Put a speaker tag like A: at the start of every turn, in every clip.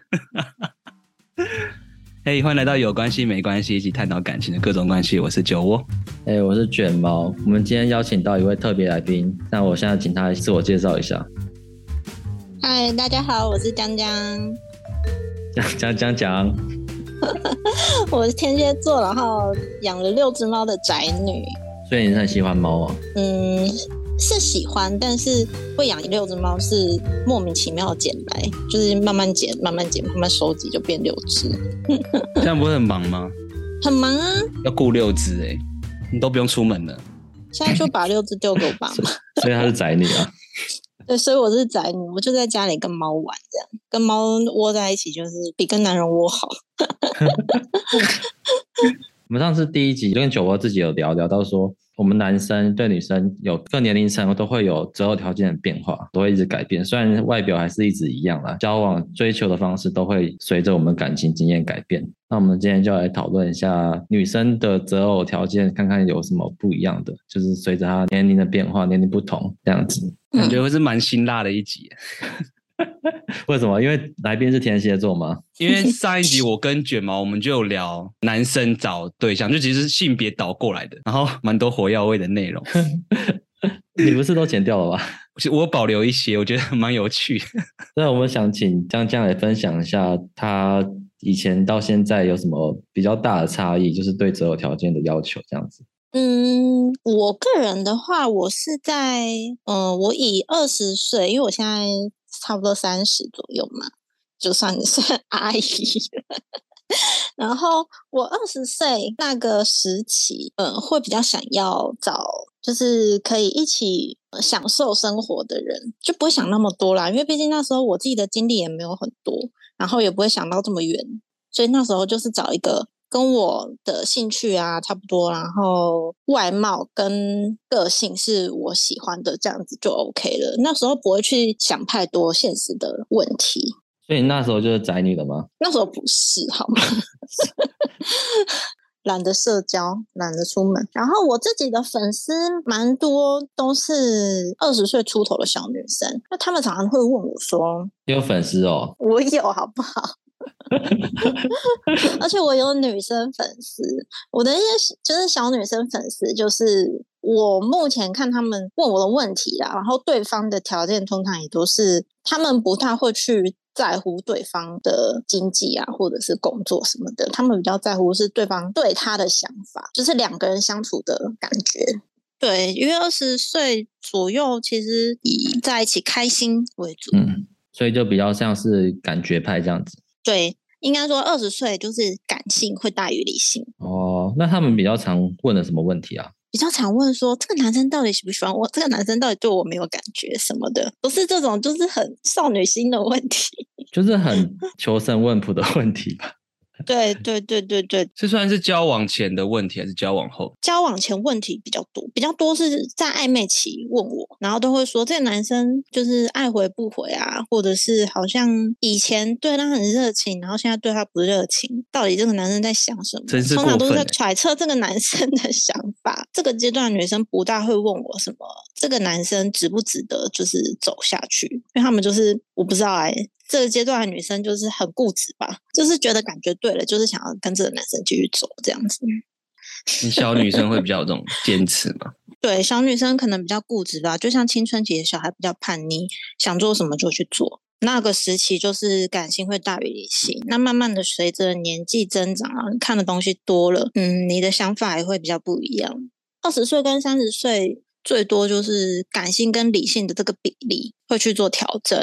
A: 嘿，hey, 欢迎来到有关系没关系，一起探讨感情的各种关系。我是酒窝，
B: 哎，hey, 我是卷毛。我们今天邀请到一位特别来宾，那我现在请他自我介绍一下。
C: 嗨，大家好，我是江江。
B: 江江江江，
C: 我是天蝎座，然后养了六只猫的宅女。
B: 所以你是很喜欢猫啊？
C: 嗯。是喜欢，但是会养六只猫是莫名其妙捡来，就是慢慢捡、慢慢捡、慢慢收集，就变六只。
A: 这样不会很忙吗？
C: 很忙啊，
A: 要顾六只哎，你都不用出门了。
C: 现在就把六只丢给我爸妈。
B: 所以他是宅女啊？
C: 对，所以我是宅女，我就在家里跟猫玩，这样跟猫窝在一起，就是比跟男人窝好。
B: 我们上次第一集就跟九窝自己有聊聊到说。我们男生对女生有各年龄层都会有择偶条件的变化，都会一直改变。虽然外表还是一直一样啦，交往追求的方式都会随着我们感情经验改变。那我们今天就来讨论一下女生的择偶条件，看看有什么不一样的，就是随着她年龄的变化，年龄不同这样子，
A: 感觉会是蛮辛辣的一集。
B: 为什么？因为来宾是天蝎座吗？
A: 因为上一集我跟卷毛我们就有聊男生找对象，就其实是性别倒过来的，然后蛮多火药味的内容。
B: 你不是都剪掉了吧？
A: 我保留一些，我觉得蛮有趣。
B: 那我们想请江江来分享一下，他以前到现在有什么比较大的差异，就是对择偶条件的要求这样子。
C: 嗯，我个人的话，我是在嗯，我以二十岁，因为我现在。差不多三十左右嘛，就算算 阿姨。然后我二十岁那个时期，嗯，会比较想要找就是可以一起享受生活的人，就不会想那么多啦。因为毕竟那时候我自己的经历也没有很多，然后也不会想到这么远，所以那时候就是找一个。跟我的兴趣啊差不多，然后外貌跟个性是我喜欢的，这样子就 OK 了。那时候不会去想太多现实的问题。
B: 所以你那时候就是宅女了吗？
C: 那时候不是，好吗？懒得社交，懒得出门。然后我自己的粉丝蛮多，都是二十岁出头的小女生。那他们常常会问我说：“
B: 你有粉丝哦？”
C: 我有，好不好？而且我有女生粉丝，我的一些就是小女生粉丝，就是我目前看他们问我的问题啦，然后对方的条件通常也都是他们不太会去在乎对方的经济啊，或者是工作什么的，他们比较在乎是对方对他的想法，就是两个人相处的感觉。对，因为二十岁左右，其实以在一起开心为主，
B: 嗯，所以就比较像是感觉派这样子。
C: 对。应该说，二十岁就是感性会大于理性。
B: 哦，那他们比较常问的什么问题啊？
C: 比较常问说，这个男生到底喜不喜欢我？这个男生到底对我没有感觉什么的？不是这种，就是很少女心的问题，
B: 就是很求神问卜的问题吧。
C: 对对对对对，
A: 这算是交往前的问题还是交往后？
C: 交往前问题比较多，比较多是在暧昧期问我，然后都会说这个男生就是爱回不回啊，或者是好像以前对他很热情，然后现在对他不热情，到底这个男生在想什
A: 么？
C: 通常都是在揣测这个男生的想法。这个阶段女生不大会问我什么，这个男生值不值得就是走下去，因为他们就是我不知道哎、欸。这个阶段的女生就是很固执吧，就是觉得感觉对了，就是想要跟这个男生继续走这样子。
A: 小女生会比较有这种坚持吗？
C: 对，小女生可能比较固执吧，就像青春期的小孩比较叛逆，想做什么就去做。那个时期就是感性会大于理性。那慢慢的随着年纪增长啊，你看的东西多了，嗯，你的想法也会比较不一样。二十岁跟三十岁最多就是感性跟理性的这个比例会去做调整。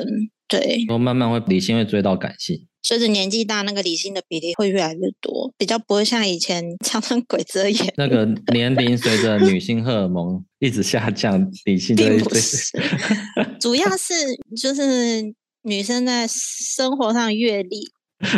C: 对，
B: 然后慢慢会理性会追到感性，
C: 随着年纪大，那个理性的比例会越来越多，比较不会像以前 常常鬼遮眼。
B: 那个年龄随着女性荷尔蒙一直下降，理性就会追。
C: 主要是就是女生在生活上阅历，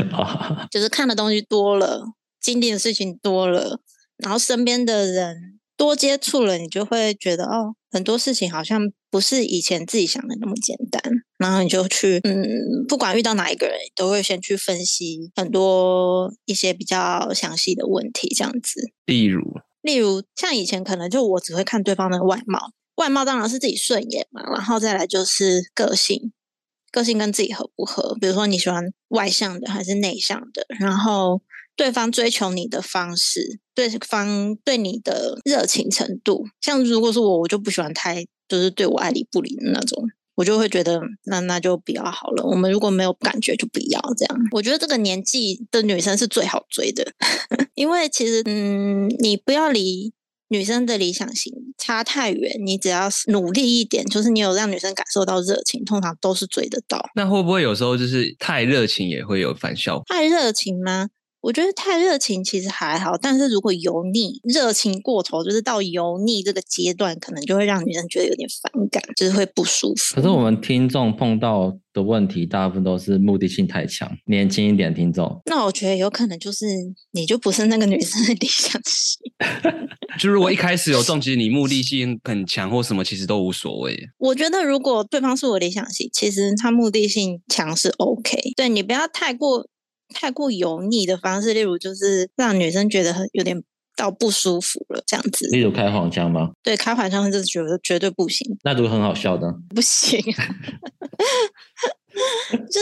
C: 就是看的东西多了，经历的事情多了，然后身边的人多接触了，你就会觉得哦，很多事情好像。不是以前自己想的那么简单，然后你就去，嗯，不管遇到哪一个人，都会先去分析很多一些比较详细的问题，这样子。
A: 例如，
C: 例如像以前可能就我只会看对方的外貌，外貌当然是自己顺眼嘛，然后再来就是个性，个性跟自己合不合。比如说你喜欢外向的还是内向的，然后对方追求你的方式，对方对你的热情程度。像如果是我，我就不喜欢太就是对我爱理不理的那种。我就会觉得，那那就比较好了。我们如果没有感觉，就不要这样。我觉得这个年纪的女生是最好追的，因为其实，嗯，你不要离女生的理想型差太远，你只要努力一点，就是你有让女生感受到热情，通常都是追得到。
A: 那会不会有时候就是太热情也会有反效果？
C: 太热情吗？我觉得太热情其实还好，但是如果油腻、热情过头，就是到油腻这个阶段，可能就会让女生觉得有点反感，就是会不舒服。
B: 可是我们听众碰到的问题，大部分都是目的性太强，年轻一点听众。
C: 那我觉得有可能就是你就不是那个女生的理想型。
A: 就如果一开始有重击，你目的性很强或什么，其实都无所谓。
C: 我觉得如果对方是我理想型，其实他目的性强是 OK。对，你不要太过。太过油腻的方式，例如就是让女生觉得很有点到不舒服了，这样子。
B: 例如开黄腔吗？
C: 对，开黄腔就是觉得绝对不行。
B: 那如果很好笑的？
C: 不行。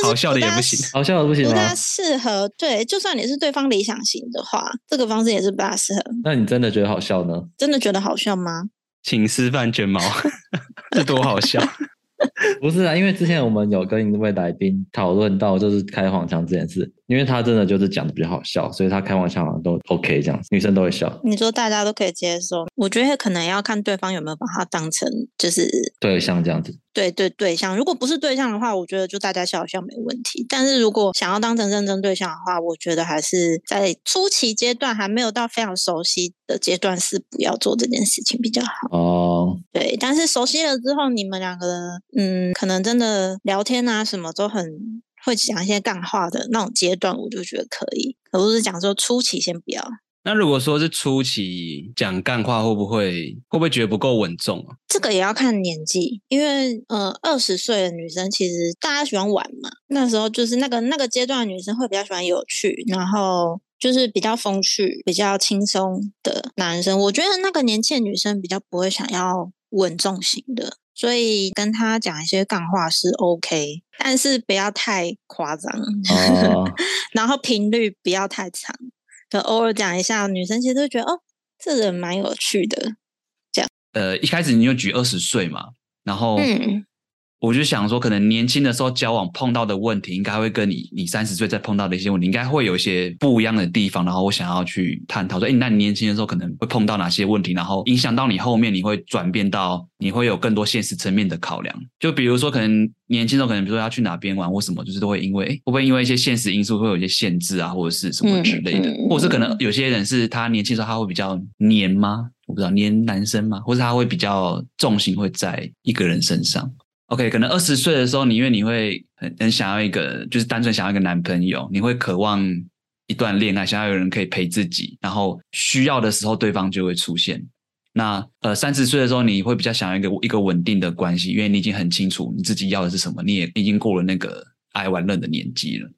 A: 好笑的也不行，
B: 好笑的不行吗？
C: 不大适合。对，就算你是对方理想型的话，这个方式也是不大适合。
B: 那你真的觉得好笑呢？
C: 真的觉得好笑吗？
A: 请示范卷毛，这多好笑。
B: 不是啊，因为之前我们有跟一位来宾讨论到，就是开黄腔这件事，因为他真的就是讲的比较好笑，所以他开黄腔好像都 OK 这样子，女生都会笑。
C: 你说大家都可以接受，我觉得可能要看对方有没有把他当成就是
B: 对象这样子。
C: 对对对象，如果不是对象的话，我觉得就大家笑一笑没问题。但是如果想要当成认真对象的话，我觉得还是在初期阶段还没有到非常熟悉的阶段，是不要做这件事情比较好。
B: 哦，
C: 对，但是熟悉了之后，你们两个人，嗯，可能真的聊天啊什么都很会讲一些干话的那种阶段，我就觉得可以。可不是讲说初期先不要。
A: 那如果说是初期讲干话，会不会会不会觉得不够稳重啊？
C: 这个也要看年纪，因为呃，二十岁的女生其实大家喜欢玩嘛，那时候就是那个那个阶段的女生会比较喜欢有趣，然后就是比较风趣、比较轻松的男生。我觉得那个年轻的女生比较不会想要稳重型的，所以跟他讲一些干话是 OK，但是不要太夸张，哦、然后频率不要太长。可偶尔讲一下，女生其实都觉得哦，这人蛮有趣的。这样，
A: 呃，一开始你就举二十岁嘛，然后，嗯。我就想说，可能年轻的时候交往碰到的问题，应该会跟你你三十岁再碰到的一些问题，应该会有一些不一样的地方。然后我想要去探讨说，哎，那你年轻的时候可能会碰到哪些问题，然后影响到你后面你会转变到你会有更多现实层面的考量。就比如说，可能年轻的时候可能比如说要去哪边玩或什么，就是都会因为，哎，会不会因为一些现实因素会有一些限制啊，或者是什么之类的，或者是可能有些人是他年轻的时候他会比较黏吗？我不知道黏男生吗？或者他会比较重心会在一个人身上。OK，可能二十岁的时候，你因为你会很很想要一个，就是单纯想要一个男朋友，你会渴望一段恋爱，想要有人可以陪自己，然后需要的时候对方就会出现。那呃，三十岁的时候，你会比较想要一个一个稳定的关系，因为你已经很清楚你自己要的是什么，你也已经过了那个爱玩乐的年纪了。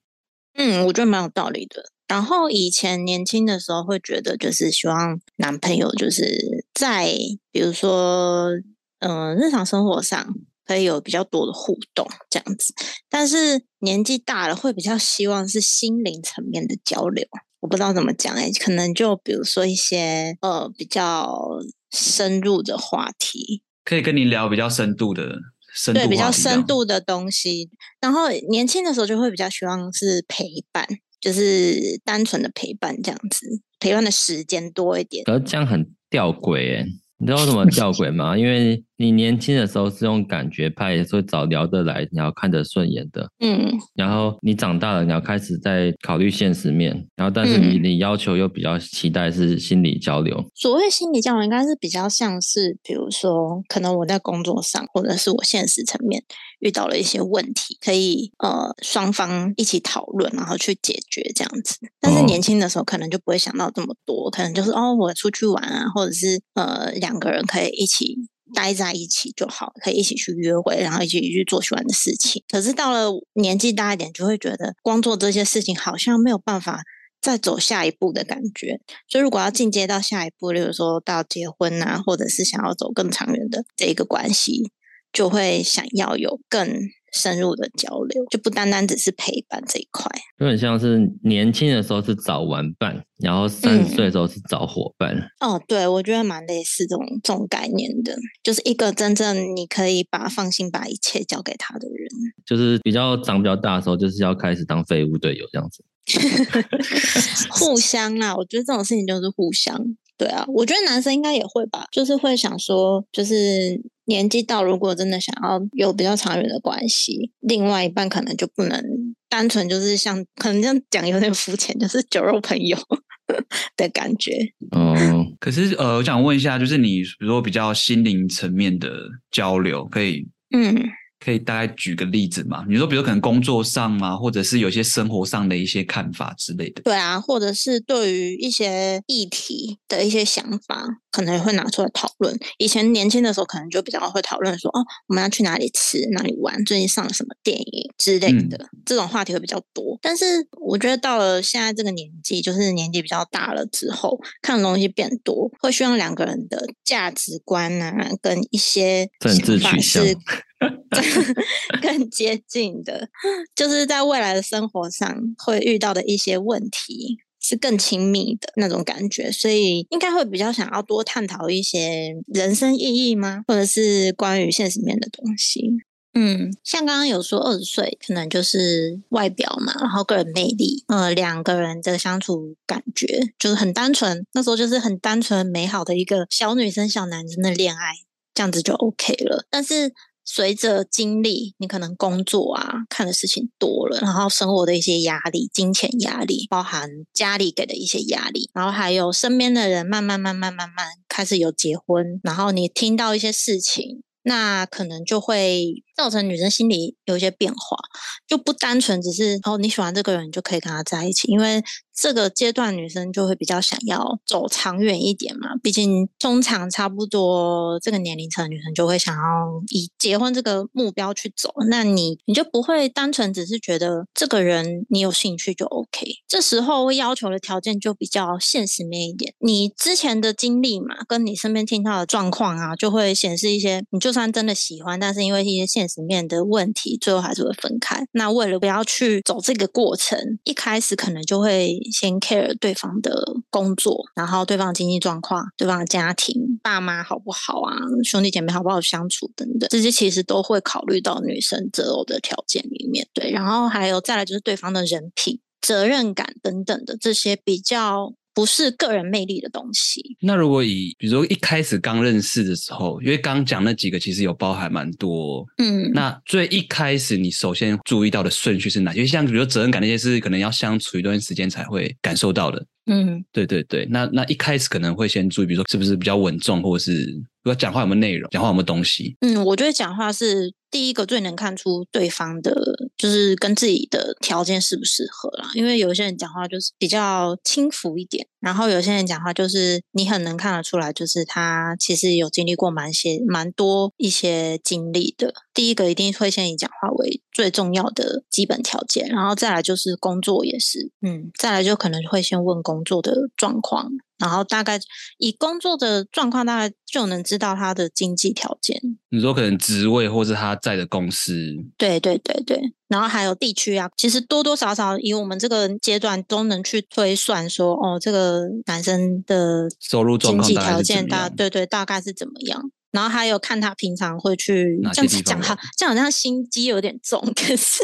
C: 嗯，我觉得蛮有道理的。然后以前年轻的时候会觉得，就是希望男朋友就是在比如说嗯、日常生活上。可以有比较多的互动这样子，但是年纪大了会比较希望是心灵层面的交流。我不知道怎么讲哎，可能就比如说一些呃比较深入的话题，
A: 可以跟你聊比较深度的深度，
C: 对，比较深度的东西。然后年轻的时候就会比较希望是陪伴，就是单纯的陪伴这样子，陪伴的时间多一点。
B: 可是这样很吊诡哎，你知道什么吊诡吗？因为你年轻的时候是用感觉派，所以找聊得来，你要看得顺眼的。嗯，然后你长大了，你要开始在考虑现实面，然后但是你、嗯、你要求又比较期待是心理交流。
C: 所谓心理交流，应该是比较像是，比如说，可能我在工作上，或者是我现实层面遇到了一些问题，可以呃双方一起讨论，然后去解决这样子。但是年轻的时候可能就不会想到这么多，哦、可能就是哦，我出去玩啊，或者是呃两个人可以一起。待在一起就好，可以一起去约会，然后一起去做喜欢的事情。可是到了年纪大一点，就会觉得光做这些事情好像没有办法再走下一步的感觉。所以如果要进阶到下一步，例如说到结婚啊，或者是想要走更长远的这一个关系，就会想要有更深入的交流，就不单单只是陪伴这一块。
B: 就很像是年轻的时候是找玩伴，然后三十岁的时候是找伙伴。
C: 嗯、哦，对，我觉得蛮类似这种这种概念的，就是一个真正你可以把放心把一切交给他的人。
B: 就是比较长比较大的时候，就是要开始当废物队友这样子。
C: 互相啊，我觉得这种事情就是互相。对啊，我觉得男生应该也会吧，就是会想说，就是年纪到，如果真的想要有比较长远的关系，另外一半可能就不能单纯就是像，可能这样讲有点肤浅，就是酒肉朋友 的感觉。
A: 嗯，可是呃，我想问一下，就是你比如说比较心灵层面的交流，可以嗯。可以大概举个例子吗？你说，比如可能工作上嘛，或者是有些生活上的一些看法之类的。
C: 对啊，或者是对于一些议题的一些想法，可能也会拿出来讨论。以前年轻的时候，可能就比较会讨论说，哦，我们要去哪里吃，哪里玩，最近上了什么电影之类的，嗯、这种话题会比较多。但是我觉得到了现在这个年纪，就是年纪比较大了之后，看的东西变多，会希望两个人的价值观啊，跟一些
B: 政治取向。
C: 更接近的，就是在未来的生活上会遇到的一些问题，是更亲密的那种感觉，所以应该会比较想要多探讨一些人生意义吗？或者是关于现实面的东西？嗯，像刚刚有说二十岁可能就是外表嘛，然后个人魅力，呃，两个人的相处感觉就是很单纯，那时候就是很单纯美好的一个小女生小男生的恋爱，这样子就 OK 了，但是。随着经历，你可能工作啊，看的事情多了，然后生活的一些压力、金钱压力，包含家里给的一些压力，然后还有身边的人慢慢、慢慢、慢慢开始有结婚，然后你听到一些事情，那可能就会造成女生心里有一些变化，就不单纯只是哦，你喜欢这个人就可以跟他在一起，因为。这个阶段女生就会比较想要走长远一点嘛，毕竟通常差不多这个年龄层女生就会想要以结婚这个目标去走。那你你就不会单纯只是觉得这个人你有兴趣就 OK，这时候会要求的条件就比较现实面一点。你之前的经历嘛，跟你身边听到的状况啊，就会显示一些你就算真的喜欢，但是因为一些现面的问题，最后还是会分开。那为了不要去走这个过程，一开始可能就会。先 care 对方的工作，然后对方的经济状况，对方的家庭，爸妈好不好啊？兄弟姐妹好不好相处等等，这些其实都会考虑到女生择偶的条件里面。对，然后还有再来就是对方的人品、责任感等等的这些比较。不是个人魅力的东西。那
A: 如果以，比如说一开始刚认识的时候，因为刚讲那几个其实有包含蛮多。嗯，那最一开始你首先注意到的顺序是哪些？像比如说责任感那些是可能要相处一段时间才会感受到的。嗯，对对对。那那一开始可能会先注意，比如说是不是比较稳重，或者是比如果讲话有没有内容，讲话有没有东西。
C: 嗯，我觉得讲话是。第一个最能看出对方的，就是跟自己的条件适不适合啦。因为有些人讲话就是比较轻浮一点，然后有些人讲话就是你很能看得出来，就是他其实有经历过蛮些、蛮多一些经历的。第一个一定会先以讲话为最重要的基本条件，然后再来就是工作也是，嗯，再来就可能会先问工作的状况。然后大概以工作的状况，大概就能知道他的经济条件。
A: 你说可能职位或是他在的公司。
C: 对对对对，然后还有地区啊，其实多多少少以我们这个阶段都能去推算说，哦，这个男生的
A: 收入状况、经济条件
C: 大，对对，大概是怎么样？然后还有看他平常会去这样子讲他，这样好像心机有点重，可是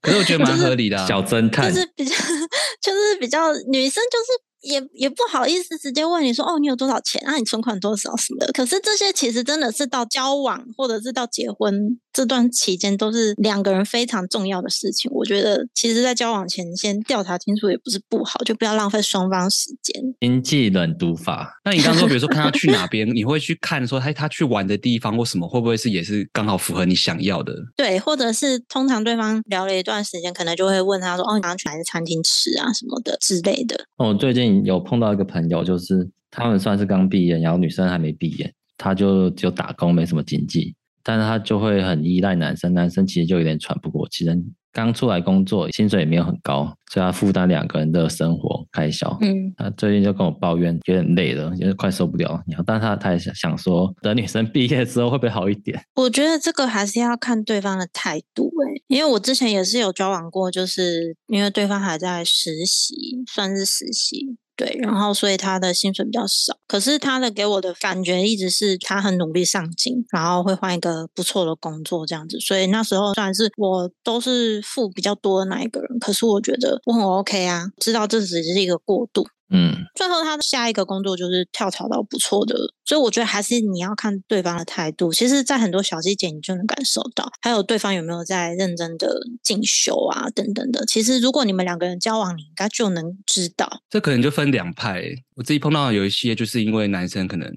A: 可是我觉得蛮合理的、啊，
B: 小侦探
C: 就是比较 就是比较女生就是。也也不好意思直接问你说哦，你有多少钱啊？你存款多少什么的？可是这些其实真的是到交往或者是到结婚这段期间都是两个人非常重要的事情。我觉得其实，在交往前先调查清楚也不是不好，就不要浪费双方时间。
B: 经济冷读法。
A: 那你刚刚说，比如说看他去哪边，你会去看说他他去玩的地方或什么，会不会是也是刚好符合你想要的？
C: 对，或者是通常对方聊了一段时间，可能就会问他说哦，你想要去哪个餐厅吃啊什么的之类的。
B: 哦，最近。有碰到一个朋友，就是他们算是刚毕业，然后女生还没毕业，他就就打工，没什么经济，但是他就会很依赖男生，男生其实就有点喘不过气，刚出来工作，薪水也没有很高，所以他负担两个人的生活开销。嗯，他最近就跟我抱怨，有点累了，觉得快受不了。然后，但他他也想想说，等女生毕业之后会不会好一点？
C: 我觉得这个还是要看对方的态度诶、欸，因为我之前也是有交往过，就是因为对方还在实习，算是实习。对，然后所以他的薪水比较少，可是他的给我的感觉一直是他很努力上进，然后会换一个不错的工作这样子。所以那时候虽然是我都是付比较多的那一个人，可是我觉得我很 OK 啊，知道这只是一个过渡。
B: 嗯，
C: 最后他的下一个工作就是跳槽到不错的，所以我觉得还是你要看对方的态度。其实，在很多小细节你就能感受到，还有对方有没有在认真的进修啊，等等的。其实，如果你们两个人交往，你应该就能知道。
A: 这可能就分两派。我自己碰到有一些，就是因为男生可能，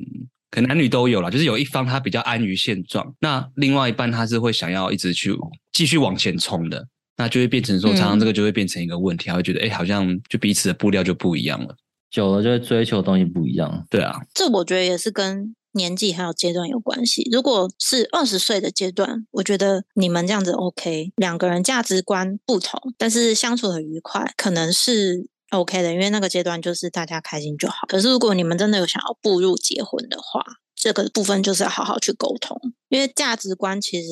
A: 可能男女都有啦，就是有一方他比较安于现状，那另外一半他是会想要一直去继续往前冲的。那就会变成说，常常这个就会变成一个问题，他会觉得，哎，好像就彼此的步调就不一样了，
B: 久了就会追求的东西不一样。
A: 对啊，
C: 这我觉得也是跟年纪还有阶段有关系。如果是二十岁的阶段，我觉得你们这样子 OK，两个人价值观不同，但是相处很愉快，可能是 OK 的，因为那个阶段就是大家开心就好。可是如果你们真的有想要步入结婚的话，这个部分就是要好好去沟通，因为价值观其实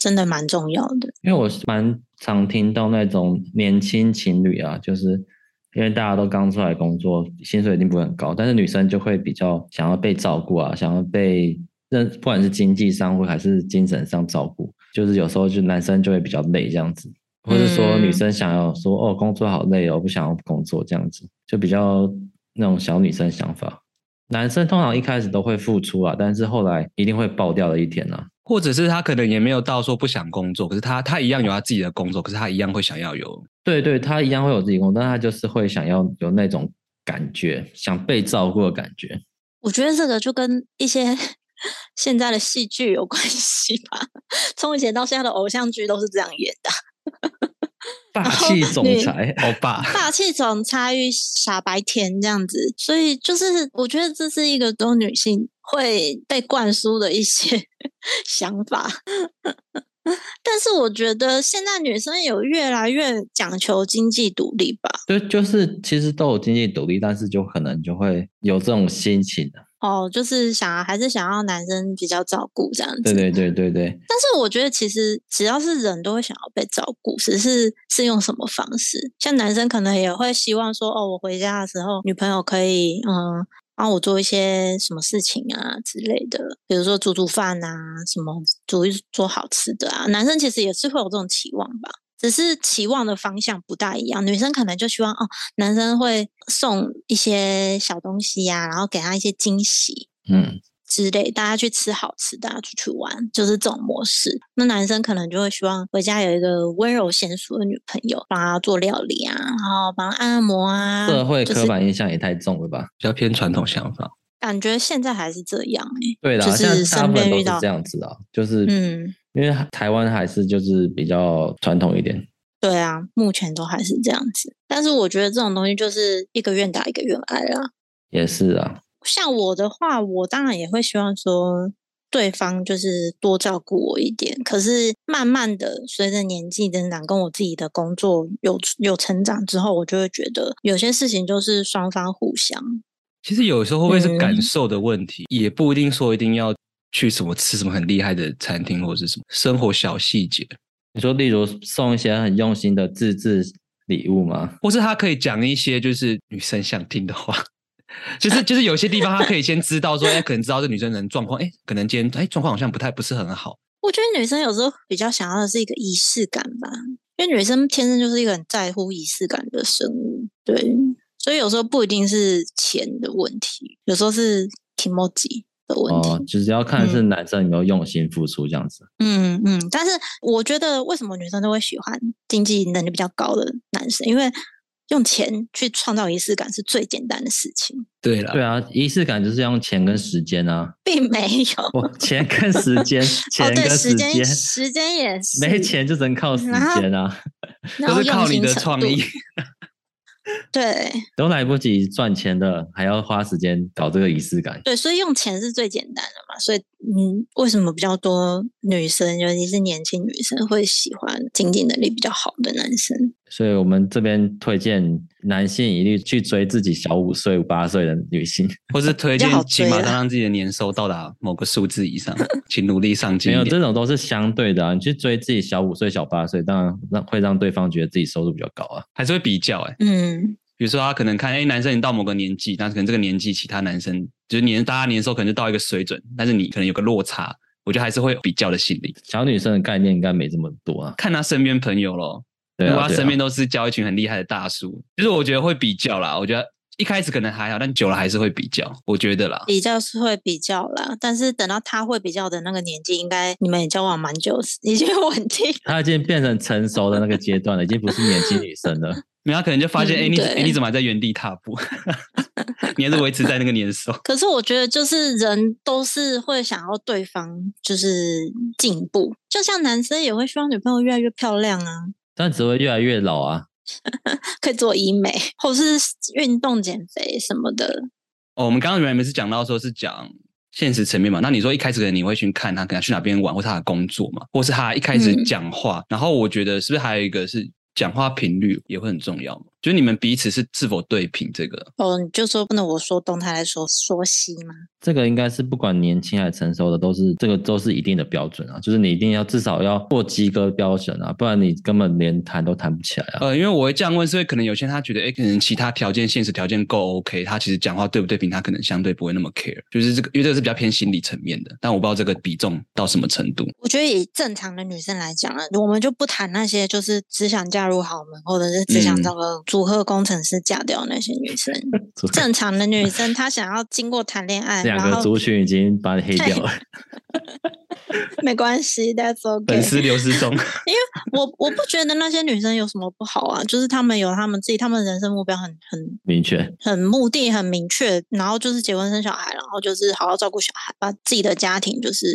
C: 真的蛮重要的。
B: 因为我蛮常听到那种年轻情侣啊，就是因为大家都刚出来工作，薪水一定不会很高，但是女生就会比较想要被照顾啊，想要被认，不管是经济上或还是精神上照顾，就是有时候就男生就会比较累这样子，或者说女生想要说哦，工作好累哦，不想要工作这样子，就比较那种小女生想法。男生通常一开始都会付出啊，但是后来一定会爆掉的一天啊，
A: 或者是他可能也没有到说不想工作，可是他他一样有他自己的工作，可是他一样会想要有，
B: 对对，他一样会有自己工作，但他就是会想要有那种感觉，想被照顾的感觉。
C: 我觉得这个就跟一些 现在的戏剧有关系吧，从以前到现在的偶像剧都是这样演的。
B: 霸气总裁，欧巴，
C: 霸气总裁与傻白甜这样子，所以就是我觉得这是一个多女性会被灌输的一些 想法。但是我觉得现在女生有越来越讲求经济独立吧？
B: 对，就是其实都有经济独立，但是就可能就会有这种心情的。
C: 哦，就是想要还是想要男生比较照顾这样子。
B: 对对对对对。
C: 但是我觉得其实只要是人都会想要被照顾，只是是用什么方式。像男生可能也会希望说，哦，我回家的时候，女朋友可以嗯帮我做一些什么事情啊之类的，比如说煮煮饭啊，什么煮一做好吃的啊。男生其实也是会有这种期望吧。只是期望的方向不大一样，女生可能就希望哦，男生会送一些小东西呀、啊，然后给他一些惊喜，嗯，之类，大家去吃好吃，大家出去玩，就是这种模式。那男生可能就会希望回家有一个温柔娴熟的女朋友，帮他做料理啊，然后帮他按按摩啊。
B: 社会刻板印象也太重了吧，就是、
A: 比较偏传统想法。
C: 感觉现在还是这样哎、欸，
B: 对啦，
C: 就是身边遇到
B: 这样子啊，就是嗯。因为台湾还是就是比较传统一点，
C: 对啊，目前都还是这样子。但是我觉得这种东西就是一个愿打一个愿挨啦。
B: 也是啊，
C: 像我的话，我当然也会希望说对方就是多照顾我一点。可是慢慢的随着年纪增长，跟我自己的工作有有成长之后，我就会觉得有些事情就是双方互相。
A: 其实有时候会不会是感受的问题，嗯、也不一定说一定要。去什么吃什么很厉害的餐厅，或者是什么生活小细节？
B: 你说，例如送一些很用心的自制礼物吗？
A: 或是他可以讲一些就是女生想听的话，就是就是有些地方他可以先知道说，哎，可能知道这女生人状况，哎，可能今天哎状况好像不太不是很好。
C: 我觉得女生有时候比较想要的是一个仪式感吧，因为女生天生就是一个很在乎仪式感的生物，对，所以有时候不一定是钱的问题，有时候是 kimoji 的问题，
B: 哦，就是要看是男生有没有用心付出这样子。
C: 嗯嗯，但是我觉得为什么女生都会喜欢经济能力比较高的男生？因为用钱去创造仪式感是最简单的事情。
A: 对了，
B: 对啊，仪式感就是用钱跟时间啊，
C: 并没有。
B: 钱跟时间，钱跟时间，
C: 哦、时间时间也是
B: 没钱就只能靠时间啊，
A: 都是靠你的创意。
C: 对，
B: 都来不及赚钱的，还要花时间搞这个仪式感。
C: 对，所以用钱是最简单的嘛。所以嗯，为什么比较多女生，尤其是年轻女生会喜欢经济能力比较好的男生？
B: 所以我们这边推荐男性一律去追自己小五岁、八岁的女性，
A: 或是推荐起码让自己的年收到达某个数字以上，请努力上进。
B: 没有这种都是相对的啊，你去追自己小五岁、小八岁，当然让会让对方觉得自己收入比较高啊，
A: 还是会比较哎、欸，
C: 嗯。
A: 比如说，他可能看，哎，男生你到某个年纪，但是可能这个年纪其他男生就是年，大家年收可能就到一个水准，但是你可能有个落差，我觉得还是会有比较的心理。
B: 小女生的概念应该没这么多啊，
A: 看他身边朋友咯，对啊，他身边都是交一群很厉害的大叔，啊啊、就是我觉得会比较啦。我觉得一开始可能还好，但久了还是会比较。我觉得啦，
C: 比较是会比较啦，但是等到他会比较的那个年纪，应该你们也交往蛮久，已经稳定。
B: 他已经变成成熟的那个阶段了，已经不是年轻女生了。
A: 没有，他可能就发现，哎、嗯，你哎，你怎么还在原地踏步？你还是维持在那个年兽。
C: 可是我觉得，就是人都是会想要对方就是进步，就像男生也会希望女朋友越来越漂亮啊。
B: 但只会越来越老啊。
C: 可以做医美，或是运动减肥什么的。
A: 哦，我们刚刚原来没是讲到说是讲现实层面嘛？那你说一开始可能你会去看他，可能去哪边玩，或是他的工作嘛，或是他一开始讲话，嗯、然后我觉得是不是还有一个是？讲话频率也会很重要嘛？就是你们彼此是是否对频这个？
C: 哦，你就说不能我说东，他来说说西吗？
B: 这个应该是不管年轻还是成熟的，都是这个都是一定的标准啊。就是你一定要至少要过及格标准啊，不然你根本连谈都谈不起来啊。
A: 呃，因为我会这样问，是因为可能有些人他觉得，哎，可能其他条件、现实条件够 OK，他其实讲话对不对平，他可能相对不会那么 care。就是这个，因为这个是比较偏心理层面的，但我不知道这个比重到什么程度。
C: 我觉得以正常的女生来讲啊，我们就不谈那些就是只想嫁入豪门，或者是只想找个组合工程师嫁掉那些女生。嗯、正常的女生，她想要经过谈恋爱，
B: 两个族群已经把你黑掉了。
C: 没关系，That's okay。
A: 粉丝流失中，因
C: 为我我不觉得那些女生有什么不好啊，就是她们有她们自己，她们人生目标很很
B: 明确，
C: 很目的很明确，然后就是结婚生小孩，然后就是好好照顾小孩，把自己的家庭就是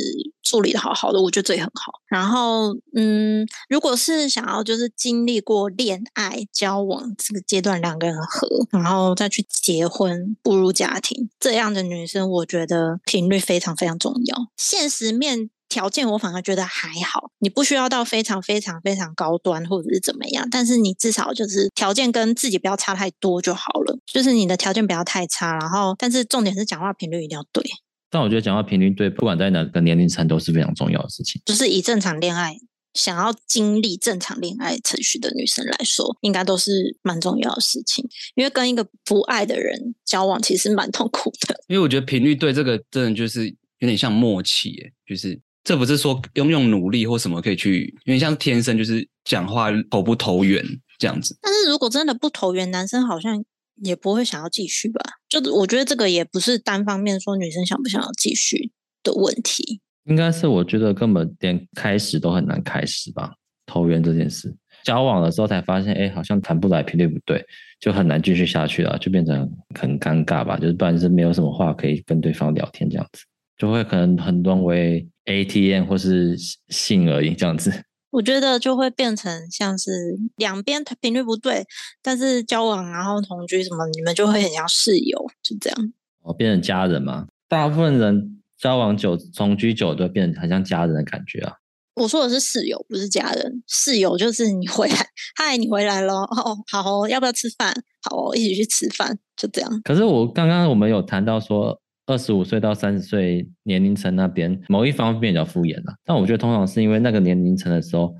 C: 处理的好好的，我觉得这也很好。然后嗯，如果是想要就是经历过恋爱交往这个阶段，两个人合，然后再去结婚步入家庭这样的女生，我觉得频率非常非常重要。现实面。条件我反而觉得还好，你不需要到非常非常非常高端或者是怎么样，但是你至少就是条件跟自己不要差太多就好了。就是你的条件不要太差，然后但是重点是讲话频率一定要对。
B: 但我觉得讲话频率对，不管在哪个年龄层都是非常重要的事情。
C: 就是以正常恋爱想要经历正常恋爱程序的女生来说，应该都是蛮重要的事情。因为跟一个不爱的人交往其实蛮痛苦的。
A: 因为我觉得频率对这个真的就是有点像默契，哎，就是。这不是说用用努力或什么可以去，因为像天生就是讲话投不投缘这样子。
C: 但是如果真的不投缘，男生好像也不会想要继续吧？就我觉得这个也不是单方面说女生想不想要继续的问题。
B: 应该是我觉得根本连开始都很难开始吧。投缘这件事，交往的时候才发现，哎，好像谈不来，频率不对，就很难继续下去了，就变成很尴尬吧。就是不然是没有什么话可以跟对方聊天这样子，就会可能很沦为。ATM 或是性而已，这样子，
C: 我觉得就会变成像是两边频率不对，但是交往然后同居什么，你们就会很像室友，就这样。
B: 哦，变成家人嘛？大部分人交往久、同居久都变成很像家人的感觉啊。
C: 我说的是室友，不是家人。室友就是你回来，嗨，你回来了，哦，好哦，要不要吃饭？好哦，一起去吃饭，就这样。
B: 可是我刚刚我们有谈到说。二十五岁到三十岁年龄层那边，某一方面比较敷衍了。但我觉得通常是因为那个年龄层的时候，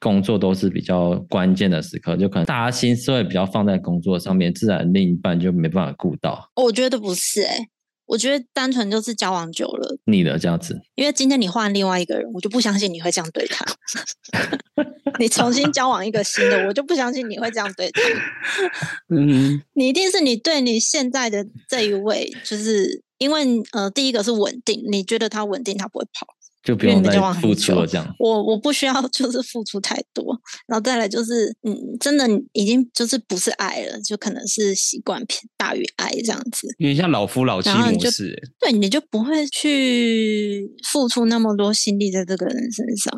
B: 工作都是比较关键的时刻，就可能大家心思会比较放在工作上面，自然另一半就没办法顾到。
C: 我觉得不是哎、欸，我觉得单纯就是交往久了，
B: 你的这样子。
C: 因为今天你换另外一个人，我就不相信你会这样对他。你重新交往一个新的，我就不相信你会这样对他。嗯，你一定是你对你现在的这一位就是。因为呃，第一个是稳定，你觉得他稳定，他不会跑，
B: 就不用再付出了。这样，
C: 我我不需要 就是付出太多，然后再来就是，嗯，真的已经就是不是爱了，就可能是习惯偏大于爱这样子。
A: 有点像老夫老妻模式，
C: 对，你就不会去付出那么多心力在这个人身上。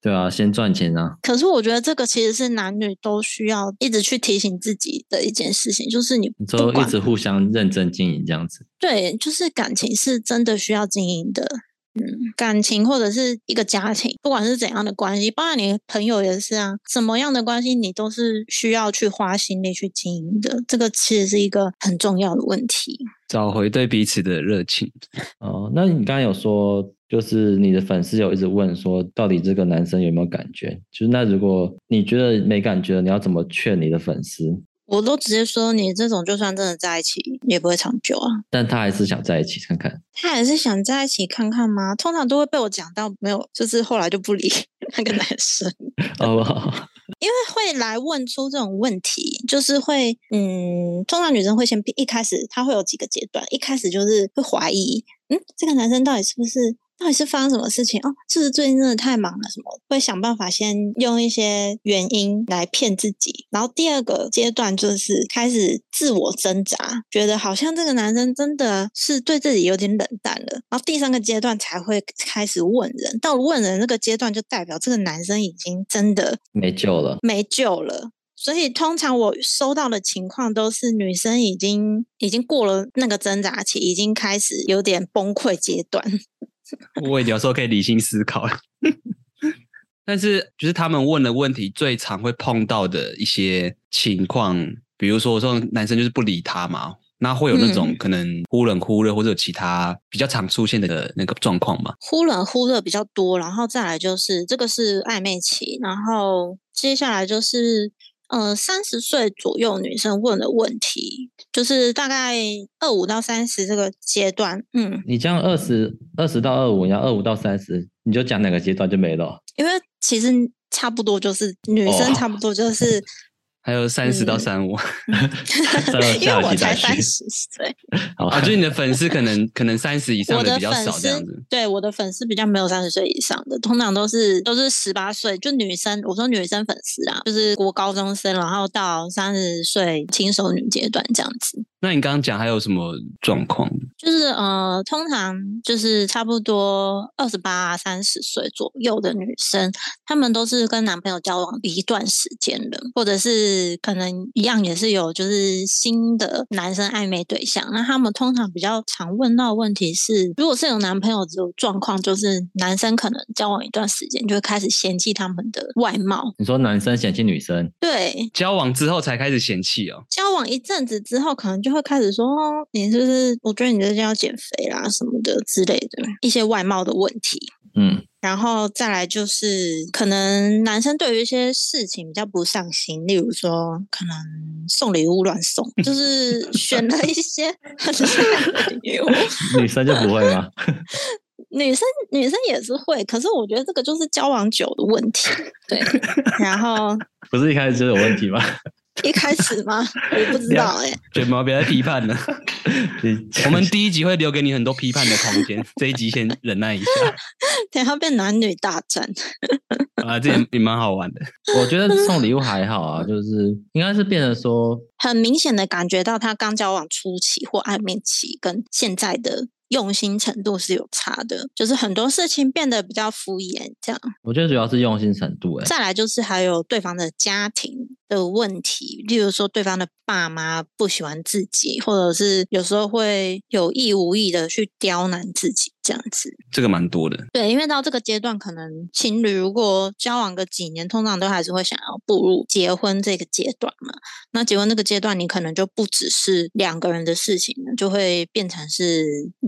B: 对啊，先赚钱啊！
C: 可是我觉得这个其实是男女都需要一直去提醒自己的一件事情，就是你
B: 你都一直互相认真经营这样子。
C: 对，就是感情是真的需要经营的，嗯，感情或者是一个家庭，不管是怎样的关系，包括你朋友也是啊，什么样的关系你都是需要去花心力去经营的。这个其实是一个很重要的问题。
A: 找回对彼此的热情。
B: 哦，那你刚刚有说，就是你的粉丝有一直问说，到底这个男生有没有感觉？就是那如果你觉得没感觉，你要怎么劝你的粉丝？
C: 我都直接说，你这种就算真的在一起，也不会长久啊。
B: 但他还是想在一起看看。
C: 他还是想在一起看看吗？通常都会被我讲到没有，就是后来就不理 那个男生。哦，因为会来问出这种问题，就是会，嗯，通常女生会先一开始，她会有几个阶段，一开始就是会怀疑，嗯，这个男生到底是不是？到底是发生什么事情哦？是不是最近真的太忙了？什么会想办法先用一些原因来骗自己？然后第二个阶段就是开始自我挣扎，觉得好像这个男生真的是对自己有点冷淡了。然后第三个阶段才会开始问人，到问人那个阶段就代表这个男生已经真的
B: 没救了，
C: 没救了。所以通常我收到的情况都是女生已经已经过了那个挣扎期，已经开始有点崩溃阶段。
A: 我也有时候可以理性思考，但是就是他们问的问题最常会碰到的一些情况，比如说我说男生就是不理他嘛，那会有那种可能忽冷忽热或者有其他比较常出现的那个状况吗？
C: 忽冷忽热比较多，然后再来就是这个是暧昧期，然后接下来就是。呃，三十岁左右女生问的问题，就是大概二五到三十这个阶段。嗯，
B: 你这样二十二十到二五，然后二五到三十，你就讲哪个阶段就没了。
C: 因为其实差不多就是女生差不多就是。哦
A: 还有三十到三五，
C: 因为我才三十岁。
A: 好啊，就你的粉丝可能 可能三十以上的比较少这样子。
C: 对，我的粉丝比较没有三十岁以上的，通常都是都是十八岁，就女生。我说女生粉丝啊，就是国高中生，然后到三十岁轻熟女阶段这样子。
A: 那你刚刚讲还有什么状况？
C: 就是呃，通常就是差不多二十八、三十岁左右的女生，她们都是跟男朋友交往一段时间的，或者是可能一样也是有就是新的男生暧昧对象。那他们通常比较常问到的问题是，如果是有男朋友这种状况，就是男生可能交往一段时间就会开始嫌弃他们的外貌。
B: 你说男生嫌弃女生？
C: 对，
A: 交往之后才开始嫌弃哦。
C: 交往一阵子之后，可能就。会开始说，你是不是？我觉得你这要减肥啦，什么的之类的一些外貌的问题。
B: 嗯，
C: 然后再来就是，可能男生对于一些事情比较不上心，例如说，可能送礼物乱送，就是选了一些很烂礼物。
B: 女生就不会吗？
C: 女生女生也是会，可是我觉得这个就是交往久的问题。对，然后
B: 不是一开始就有问题吗？
C: 一开始吗？我不知道哎、欸。
A: 卷毛别再批判了。我们第一集会留给你很多批判的空间，这一集先忍耐一下。
C: 等一下变男女大战。
A: 啊，这也也蛮好玩的。
B: 我觉得送礼物还好啊，就是应该是变得说，
C: 很明显的感觉到他刚交往初期或暧昧期跟现在的。用心程度是有差的，就是很多事情变得比较敷衍，这样。
B: 我觉得主要是用心程度，哎。
C: 再来就是还有对方的家庭的问题，例如说对方的爸妈不喜欢自己，或者是有时候会有意无意的去刁难自己。这样子，
A: 这个蛮多的。
C: 对，因为到这个阶段，可能情侣如果交往个几年，通常都还是会想要步入结婚这个阶段嘛。那结婚这个阶段，你可能就不只是两个人的事情了，就会变成是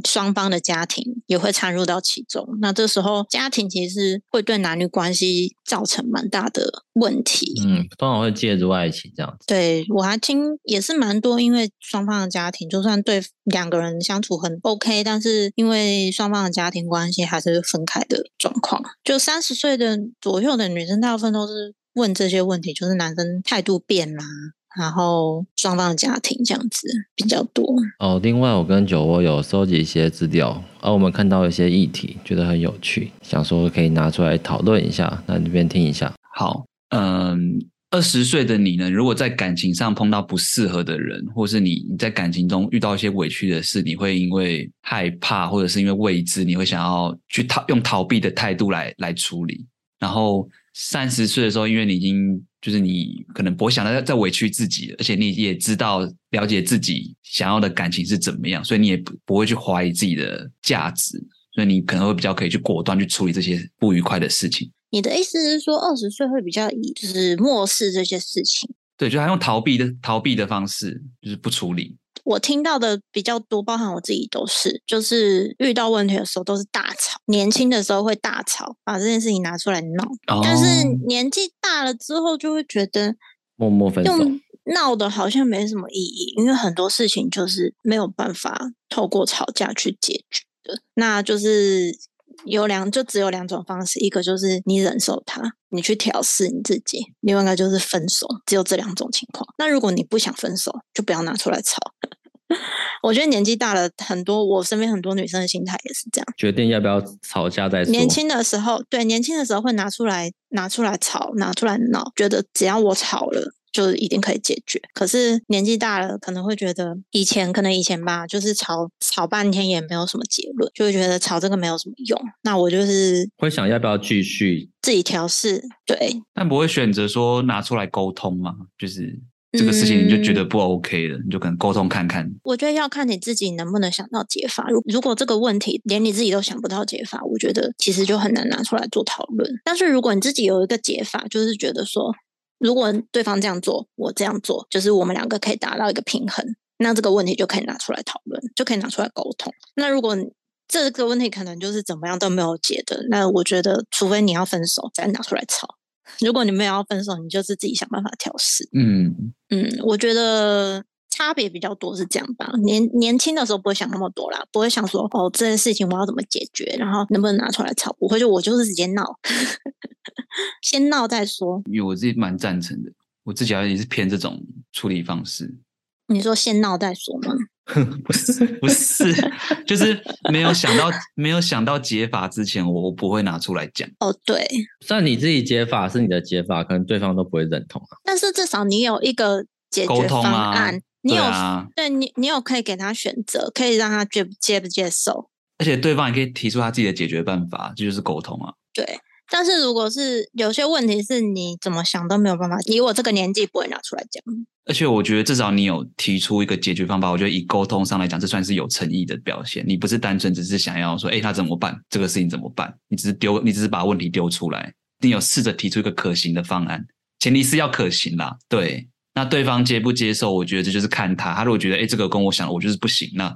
C: 双方的家庭也会掺入到其中。那这时候，家庭其实会对男女关系造成蛮大的问题。
B: 嗯，通常会介入爱情这样子。
C: 对，我还听也是蛮多，因为双方的家庭就算对两个人相处很 OK，但是因为双双方的家庭关系还是分开的状况，就三十岁的左右的女生，大部分都是问这些问题，就是男生态度变啦，然后双方的家庭这样子比较多。
B: 哦，另外我跟酒窝有收集一些资料，而我们看到一些议题，觉得很有趣，想说可以拿出来讨论一下，那这边听一下。
A: 好，嗯。二十岁的你呢？如果在感情上碰到不适合的人，或是你你在感情中遇到一些委屈的事，你会因为害怕，或者是因为未知，你会想要去逃，用逃避的态度来来处理。然后三十岁的时候，因为你已经就是你可能不会想到再再委屈自己，而且你也知道了解自己想要的感情是怎么样，所以你也不不会去怀疑自己的价值。所以你可能会比较可以去果断去处理这些不愉快的事情。
C: 你的意思是说，二十岁会比较以就是漠视这些事情？
A: 对，就他用逃避的逃避的方式，就是不处理。
C: 我听到的比较多，包含我自己都是，就是遇到问题的时候都是大吵。年轻的时候会大吵，把这件事情拿出来闹，哦、但是年纪大了之后就会觉得
B: 默默分手，
C: 闹的好像没什么意义，因为很多事情就是没有办法透过吵架去解决的，那就是。有两，就只有两种方式，一个就是你忍受他，你去调试你自己；另外一个就是分手，只有这两种情况。那如果你不想分手，就不要拿出来吵。我觉得年纪大了，很多我身边很多女生的心态也是这样，
B: 决定要不要吵架再说。
C: 年轻的时候，对，年轻的时候会拿出来拿出来吵，拿出来闹，觉得只要我吵了。就一定可以解决，可是年纪大了，可能会觉得以前可能以前吧，就是吵吵半天也没有什么结论，就会觉得吵这个没有什么用。那我就是
B: 会想要不要继续
C: 自己调试，对，
A: 但不会选择说拿出来沟通嘛？就是这个事情你就觉得不 OK 了，嗯、你就可能沟通看看。
C: 我觉得要看你自己能不能想到解法。如如果这个问题连你自己都想不到解法，我觉得其实就很难拿出来做讨论。但是如果你自己有一个解法，就是觉得说。如果对方这样做，我这样做，就是我们两个可以达到一个平衡，那这个问题就可以拿出来讨论，就可以拿出来沟通。那如果这个问题可能就是怎么样都没有解的，那我觉得，除非你要分手，再拿出来吵。如果你没有要分手，你就是自己想办法调试。
A: 嗯
C: 嗯，我觉得。差别比较多是这样吧，年年轻的时候不会想那么多啦，不会想说哦，这件事情我要怎么解决，然后能不能拿出来吵，不会，就我就是直接闹，先闹再说。
A: 因为我自己蛮赞成的，我自己好像也是偏这种处理方式。
C: 你说先闹再说吗？
A: 不是不是，就是没有想到没有想到解法之前，我我不会拿出来讲。
C: 哦，对，
B: 虽然你自己解法是你的解法，可能对方都不会认同啊。
C: 但是至少你有一个解决方案。你有对，你，你有可以给他选择，可以让他接接不接受，
A: 而且对方也可以提出他自己的解决办法，这就是沟通啊。
C: 对，但是如果是有些问题是你怎么想都没有办法，以我这个年纪不会拿出来讲。
A: 而且我觉得至少你有提出一个解决方法，我觉得以沟通上来讲，这算是有诚意的表现。你不是单纯只是想要说，哎，他怎么办？这个事情怎么办？你只是丢，你只是把问题丢出来，你有试着提出一个可行的方案，前提是要可行啦。对。那对方接不接受，我觉得这就是看他。他如果觉得，哎，这个跟我想的，我就是不行，那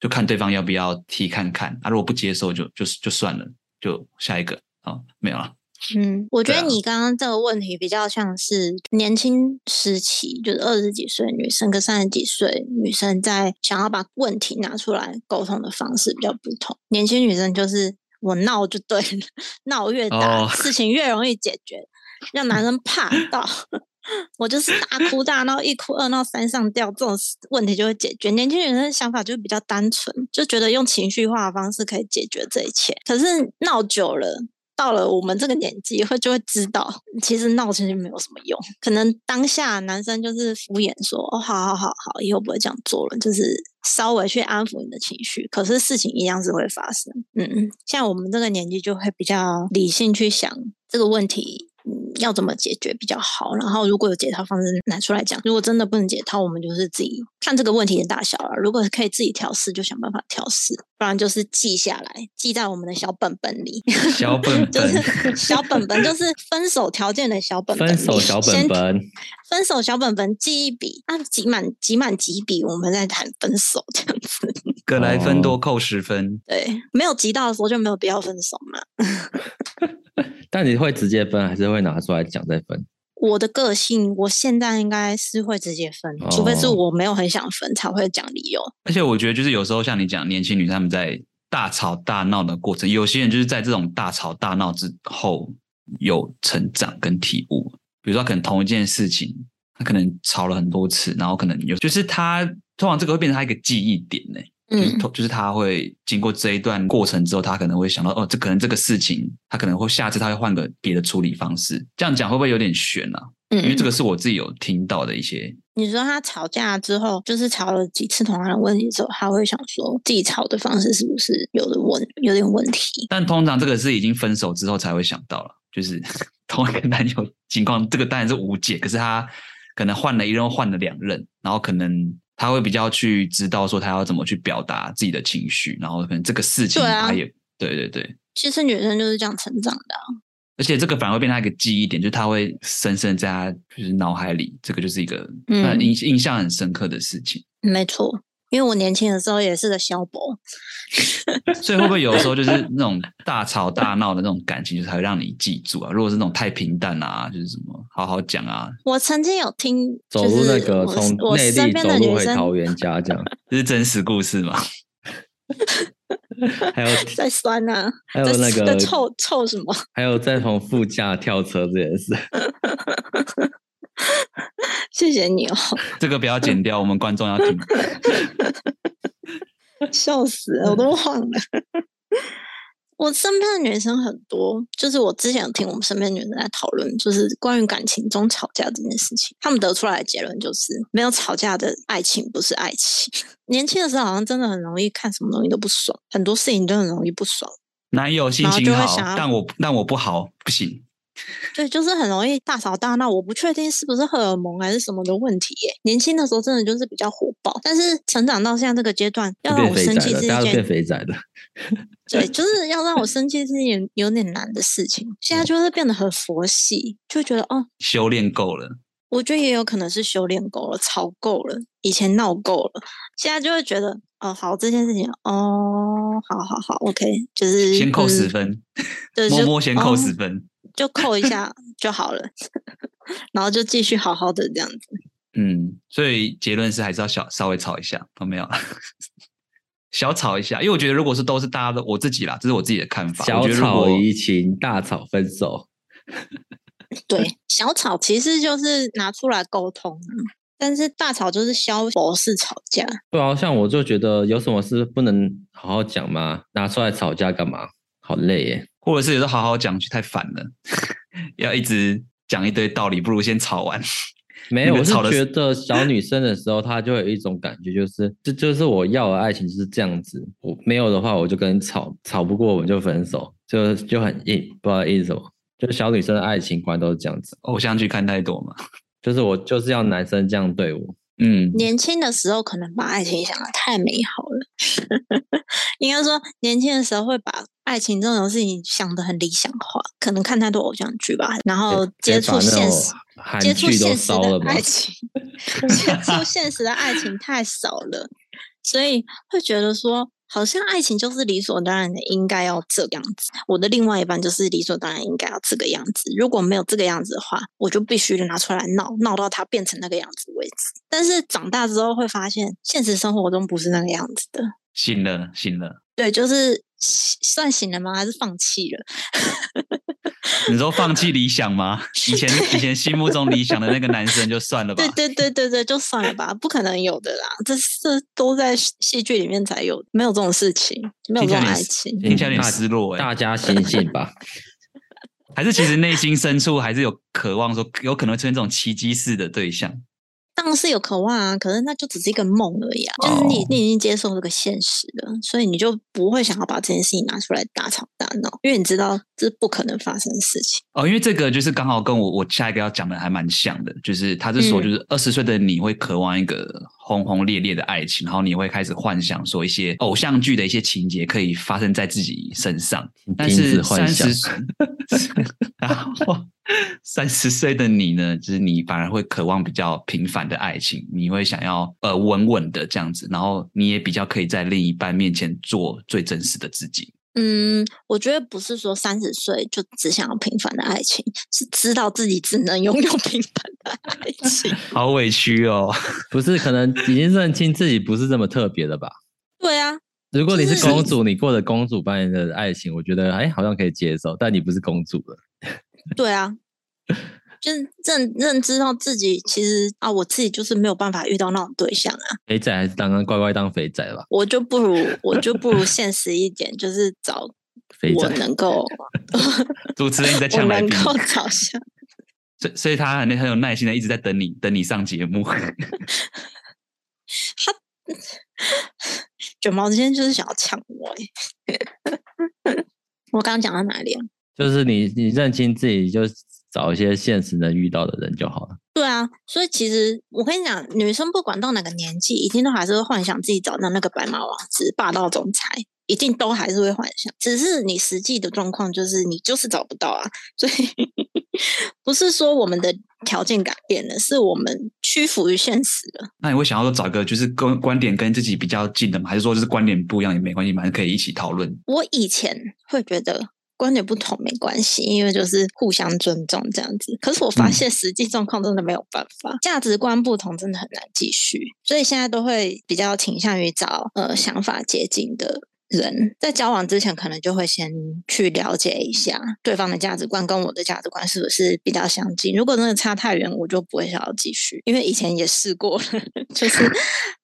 A: 就看对方要不要提看看。他、啊、如果不接受就，就就就算了，就下一个。好，没有了。
C: 嗯，我觉得你刚刚这个问题比较像是年轻时期，就是二十几岁女生跟三十几岁女生在想要把问题拿出来沟通的方式比较不同。年轻女生就是我闹就对了，闹越大，哦、事情越容易解决，让男生怕到。我就是大哭大闹，一哭二闹三上吊，这种问题就会解决。年轻人的想法就比较单纯，就觉得用情绪化的方式可以解决这一切。可是闹久了，到了我们这个年纪，会就会知道，其实闹其实没有什么用。可能当下男生就是敷衍说：“哦，好好好好，以后不会这样做了。”就是稍微去安抚你的情绪。可是事情一样是会发生。嗯，像我们这个年纪就会比较理性去想这个问题。嗯，要怎么解决比较好？然后如果有解套方式拿出来讲，如果真的不能解套，我们就是自己看这个问题的大小了。如果可以自己调试，就想办法调试；不然就是记下来，记在我们的小本本里。
A: 小本本
C: 就是小本本，就是分手条件的小本本。
B: 分手小本本，
C: 分手小本本记一笔啊，集满集满几笔，我们再谈分手这样子。
A: 各来分多扣十分。
C: 对，没有急到的时候就没有必要分手嘛。
B: 但你会直接分，还是会拿出来讲再分？
C: 我的个性，我现在应该是会直接分，哦、除非是我没有很想分，才会讲理由。
A: 而且我觉得，就是有时候像你讲，年轻女生她们在大吵大闹的过程，有些人就是在这种大吵大闹之后有成长跟体悟。比如说，可能同一件事情，他可能吵了很多次，然后可能有，就是他通常这个会变成他一个记忆点呢。嗯，就是他会经过这一段过程之后，他可能会想到，哦，这可能这个事情，他可能会下次他会换个别的处理方式。这样讲会不会有点悬啊？嗯，因为这个是我自己有听到的一些。
C: 你说他吵架之后，就是吵了几次同样的问题之后，他会想说自己吵的方式是不是有的问有点问题？
A: 但通常这个是已经分手之后才会想到了，就是 同一个男友情况，这个当然是无解。可是他可能换了一任，换了两任，然后可能。他会比较去知道说他要怎么去表达自己的情绪，然后可能这个事情他也对对对，
C: 其实女生就是这样成长的、啊，
A: 而且这个反而会变成一个记忆点，就是他会深深在他就是脑海里，这个就是一个嗯印印象很深刻的事情。
C: 没错。因为我年轻的时候也是个小博，
A: 所以会不会有时候就是那种大吵大闹的那种感情，就是才会让你记住啊？如果是那种太平淡啊，就是什么好好讲啊。
C: 我曾经有听，
B: 走入那个从内地走路回桃园家这样，
A: 这是真实故事吗？
B: 还有
C: 在酸啊，
B: 还有那个
C: 在臭臭什么？
B: 还有在从副驾跳车这件事。
C: 谢谢你哦，
A: 这个不要剪掉，我们观众要听。
C: 笑死了，我都忘了。我身边的女生很多，就是我之前有听我们身边的女生在讨论，就是关于感情中吵架这件事情。他们得出来的结论就是，没有吵架的爱情不是爱情。年轻的时候好像真的很容易看什么东西都不爽，很多事情都很容易不爽。
A: 男友心情好，但我但我不好，不行。
C: 对，就是很容易大吵大闹。我不确定是不是荷尔蒙还是什么的问题耶。年轻的时候真的就是比较火爆，但是成长到现在这个阶段，要让我生气是一件
B: 变肥宅的。
C: 对，就是要让我 生气是一件有点难的事情。现在就是变得很佛系，就觉得哦，
A: 修炼够了。
C: 我觉得也有可能是修炼够了，吵够了，以前闹够了，现在就会觉得哦，好，这件事情哦，好好好，OK，就是
A: 先扣十分，对，摸摸先扣十分。
C: 就扣一下 就好了，然后就继续好好的这样子。
A: 嗯，所以结论是还是要小稍微吵一下，有没有？小吵一下，因为我觉得如果是都是大家的，我自己啦，这是我自己的看法。
B: 小吵怡情，大吵分手。
C: 对，小吵其实就是拿出来沟通，但是大吵就是消博式吵架。
B: 对啊，像我就觉得有什么事不能好好讲吗？拿出来吵架干嘛？好累耶。
A: 或者是有时候好好讲去太烦了，要一直讲一堆道理，不如先吵完。
B: 没有，我是觉得小女生的时候，她就有一种感觉，就是这就是我要的爱情就是这样子。我没有的话，我就跟你吵，吵不过我们就分手，就就很硬，不知道意思什么。就小女生的爱情观都是这样子。
A: 偶像剧看太多嘛，
B: 就是我就是要男生这样对我。
A: 嗯，
C: 年轻的时候可能把爱情想的太美好了，应该说年轻的时候会把爱情这种事情想的很理想化，可能看太多偶像剧吧，然后接触现实，接触现实的爱情，接触现实的爱情太少了，所以会觉得说。好像爱情就是理所当然的，应该要这个样子。我的另外一半就是理所当然应该要这个样子。如果没有这个样子的话，我就必须拿出来闹，闹到他变成那个样子为止。但是长大之后会发现，现实生活中不是那个样子的。
A: 信了，信了。
C: 对，就是算醒了吗？还是放弃了？
A: 你说放弃理想吗？以前以前心目中理想的那个男生就算了吧。
C: 对对对对对，就算了吧，不可能有的啦，这是都在戏剧里面才有，没有这种事情，没有这种爱情，
A: 听起来有点失落哎。
B: 大家醒醒吧，
A: 还是其实内心深处还是有渴望，说有可能出现这种奇迹式的对象。
C: 当然是有渴望啊，可是那就只是一个梦而已啊。就是你，你已经接受这个现实了，所以你就不会想要把这件事情拿出来大吵大闹，因为你知道这是不可能发生的事情。
A: 哦，因为这个就是刚好跟我我下一个要讲的还蛮像的，就是他是说，就是二十岁的你会渴望一个轰轰烈烈的爱情，然后你会开始幻想说一些偶像剧的一些情节可以发生在自己身上，但是三十岁，然后。三十岁的你呢，就是你反而会渴望比较平凡的爱情，你会想要呃稳稳的这样子，然后你也比较可以在另一半面前做最真实的自己。
C: 嗯，我觉得不是说三十岁就只想要平凡的爱情，是知道自己只能拥有平凡的爱情。
A: 好委屈哦，
B: 不是，可能已经认清自己不是这么特别的吧？
C: 对啊，
B: 如果你是公主，你过的公主般的爱情，我觉得哎，好像可以接受，但你不是公主了。
C: 对啊，就是认认知到自己其实啊，我自己就是没有办法遇到那种对象啊。
B: 肥仔还是当当乖乖当肥仔吧。
C: 我就不如我就不如现实一点，就是找我能够。
A: 主持人你在 抢来宾。
C: 我能够找下。
A: 所以所以他很很有耐心的一直在等你等你上节目。
C: 他卷毛今天就是想要抢我哎。我刚刚讲到哪里啊？
B: 就是你，你认清自己，就找一些现实能遇到的人就好了。
C: 对啊，所以其实我跟你讲，女生不管到哪个年纪，一定都还是会幻想自己找到那个白马王子、霸道总裁，一定都还是会幻想，只是你实际的状况就是你就是找不到啊，所以 不是说我们的条件改变了，是我们屈服于现实了。
A: 那你会想要说找一个就是跟观点跟自己比较近的吗？还是说就是观点不一样也没关系，反正可以一起讨论？
C: 我以前会觉得。观点不同没关系，因为就是互相尊重这样子。可是我发现实际状况真的没有办法，嗯、价值观不同真的很难继续，所以现在都会比较倾向于找呃想法接近的。人在交往之前，可能就会先去了解一下对方的价值观跟我的价值观是不是比较相近。如果真的差太远，我就不会想要继续，因为以前也试过了，就是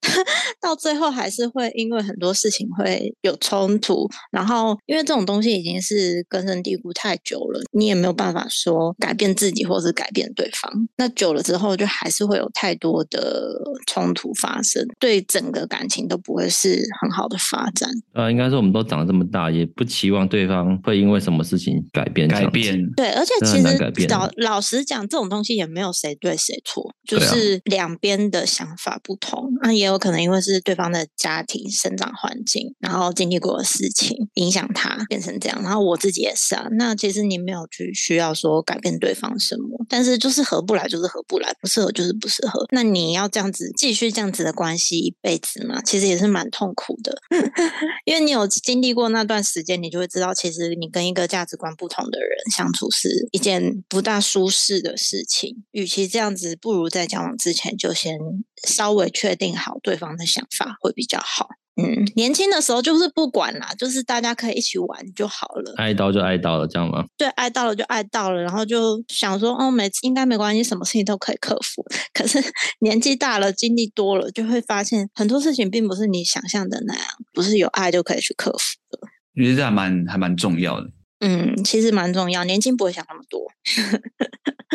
C: 到最后还是会因为很多事情会有冲突。然后，因为这种东西已经是根深蒂固太久了，你也没有办法说改变自己或是改变对方。那久了之后，就还是会有太多的冲突发生，对整个感情都不会是很好的发展。
B: 应该说，我们都长这么大，也不期望对方会因为什么事情改变。改变，
C: 对，而且其实老老实讲，这种东西也没有谁对谁错，就是两边的想法不同。那、啊、也有可能因为是对方的家庭、生长环境，然后经历过的事情影响他变成这样。然后我自己也是啊。那其实你没有去需要说改变对方什么，但是就是合不来，就是合不来，不适合就是不适合。那你要这样子继续这样子的关系一辈子嘛？其实也是蛮痛苦的，因为。你有经历过那段时间，你就会知道，其实你跟一个价值观不同的人相处是一件不大舒适的事情。与其这样子，不如在交往之前就先稍微确定好对方的想法会比较好。嗯，年轻的时候就是不管啦，就是大家可以一起玩就好了。
B: 爱到就爱到了，这样吗？
C: 对，爱到了就爱到了，然后就想说，哦，没应该没关系，什么事情都可以克服。可是年纪大了，经历多了，就会发现很多事情并不是你想象的那样，不是有爱就可以去克服的。
A: 我觉得这还蛮还蛮重要的。
C: 嗯，其实蛮重要，年轻不会想那么多。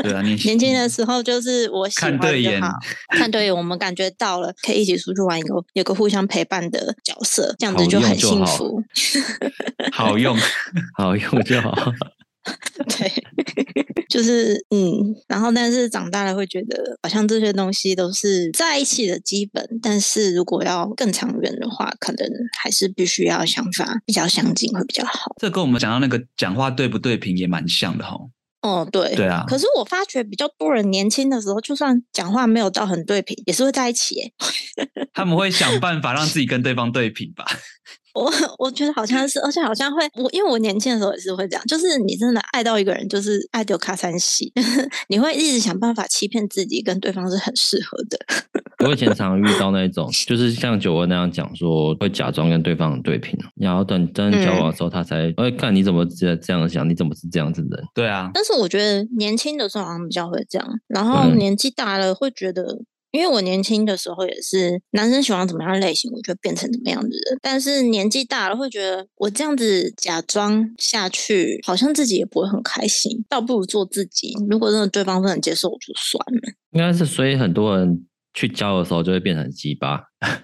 A: 对啊，年
C: 轻年轻的时候就是我喜欢就好，看对眼，看对眼，我们感觉到了，可以一起出去玩，一个有个互相陪伴的角色，这样子就很幸福。
A: 好用，
B: 好用就好。
C: 对，就是嗯，然后但是长大了会觉得，好像这些东西都是在一起的基本，但是如果要更长远的话，可能还是必须要想法比较相近会比较好。
A: 这跟我们讲到那个讲话对不对频也蛮像的哈。
C: 哦，对，
A: 对啊。
C: 可是我发觉比较多人年轻的时候，就算讲话没有到很对频，也是会在一起耶。
A: 他们会想办法让自己跟对方对频吧。
C: 我我觉得好像是，而且好像会，我因为我年轻的时候也是会这样，就是你真的爱到一个人，就是爱丢卡三喜，你会一直想办法欺骗自己，跟对方是很适合的。
B: 我以前常常遇到那种，就是像九文那样讲说，会假装跟对方对频，然后等真交往的时候，他才会看你怎么这这样想，你怎么是这样子的人？
A: 对啊。
C: 但是我觉得年轻的时候好像比较会这样，然后年纪大了会觉得。因为我年轻的时候也是男生喜欢怎么样类型，我就变成怎么样的人。但是年纪大了，会觉得我这样子假装下去，好像自己也不会很开心，倒不如做自己。如果真的对方不能接受，我就算了。
B: 应该是，所以很多人去交的时候就会变成鸡巴。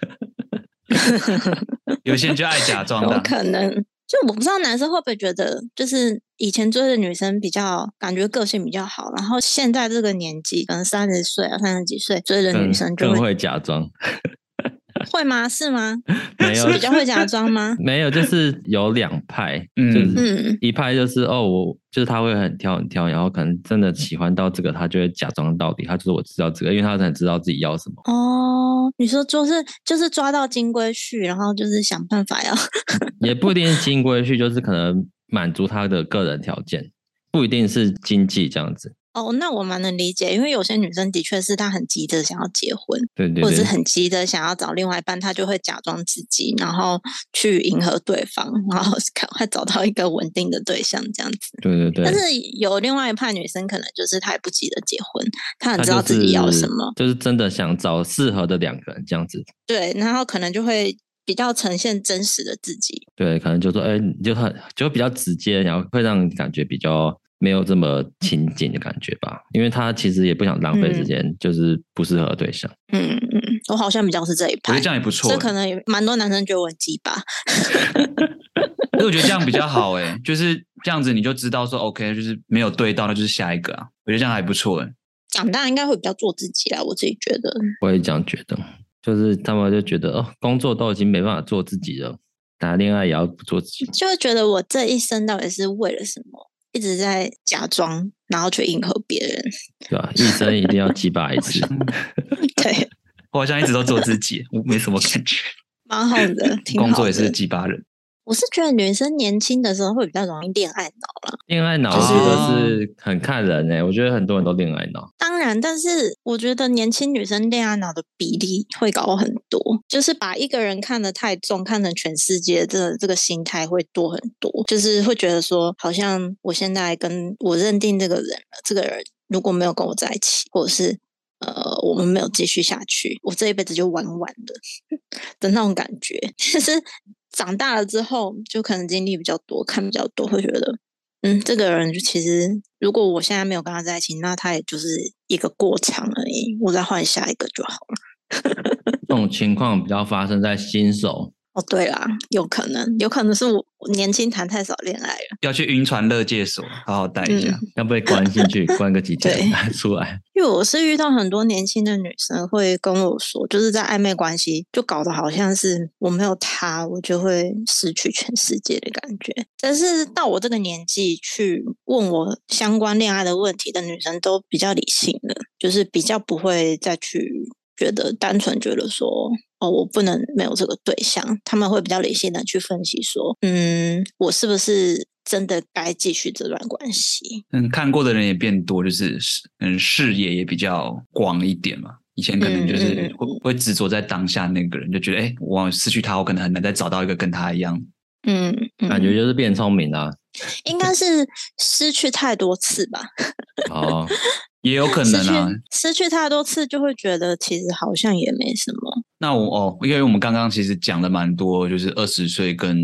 A: 有些人就爱假装的，
C: 有可能。就我不知道男生会不会觉得，就是以前追的女生比较感觉个性比较好，然后现在这个年纪，可能三十岁啊、三十几岁追的女生就会，
B: 更会假装。
C: 会吗？是吗？
B: 没有，
C: 比较会假装吗？
B: 没有，就是有两派，就是一派就是哦，我就是他会很挑很挑，然后可能真的喜欢到这个，他就会假装到底，他就是我知道这个，因为他很知道自己要什么。
C: 哦，你说就是就是抓到金龟婿，然后就是想办法要，
B: 也不一定是金龟婿，就是可能满足他的个人条件，不一定是经济这样子。
C: 哦，那我蛮能理解，因为有些女生的确是她很急着想要结婚，
B: 对，对对，
C: 或者是很急着想要找另外一半，她就会假装自己，然后去迎合对方，然后赶快找到一个稳定的对象，这样子。
B: 对对对。
C: 但是有另外一派女生，可能就是她也不急着结婚，她很知道自己要什么，
B: 就是，就是真的想找适合的两个人这样子。
C: 对，然后可能就会比较呈现真实的自己。
B: 对，可能就说，哎，你就很就比较直接，然后会让你感觉比较。没有这么亲近的感觉吧，因为他其实也不想浪费时间，嗯、就是不适合对象。
C: 嗯嗯，我好像比较是这一派，
A: 我觉得这样也不错。
C: 这可能也蛮多男生觉得我很鸡巴，
A: 所以我觉得这样比较好哎，就是这样子你就知道说 OK，就是没有对到，那就是下一个啊。我觉得这样还不错哎。
C: 长大应该会比较做自己啦，我自己觉得。
B: 我也这样觉得，就是他们就觉得哦，工作都已经没办法做自己了。谈恋爱也要不做自己，
C: 就会觉得我这一生到底是为了什么，一直在假装，然后去迎合别人，
B: 对吧？一生一定要几把一次。
C: 对，
A: 我好像一直都做自己，我没什么感觉，
C: 蛮好的，挺好的，
A: 工作也是鸡巴人。
C: 我是觉得女生年轻的时候会比较容易恋爱脑了。
B: 恋爱脑我觉得是很看人诶、欸，我觉得很多人都恋爱脑。
C: 当然，但是我觉得年轻女生恋爱脑的比例会高很多，就是把一个人看得太重，看成全世界，这这个心态会多很多。就是会觉得说，好像我现在跟我认定这个人了，这个人如果没有跟我在一起，或者是呃我们没有继续下去，我这一辈子就完完的 的那种感觉。其实。长大了之后，就可能经历比较多，看比较多，会觉得，嗯，这个人就其实，如果我现在没有跟他在一起，那他也就是一个过场而已，我再换下一个就好了。
B: 这种情况比较发生在新手。
C: 哦，对啦，有可能，有可能是我年轻谈太少恋爱了，
A: 要去晕船乐界所好好待一下，
B: 要不要关进去关个几天出来？
C: 因为我是遇到很多年轻的女生会跟我说，就是在暧昧关系就搞得好像是我没有他，我就会失去全世界的感觉。但是到我这个年纪去问我相关恋爱的问题的女生都比较理性的，就是比较不会再去觉得单纯觉得说。哦，我不能没有这个对象，他们会比较理性的去分析说，嗯，我是不是真的该继续这段关系？
A: 嗯，看过的人也变多，就是嗯，视野也比较广一点嘛。以前可能就是会会执着在当下那个人，就觉得哎，我失去他，我可能很难再找到一个跟他一样。
C: 嗯，嗯
B: 感觉就是变聪明了，
C: 应该是失去太多次吧。
B: 哦。
A: 也有可能啊，
C: 失去太多次就会觉得其实好像也没什么。
A: 那我哦，因为我们刚刚其实讲了蛮多，就是二十岁跟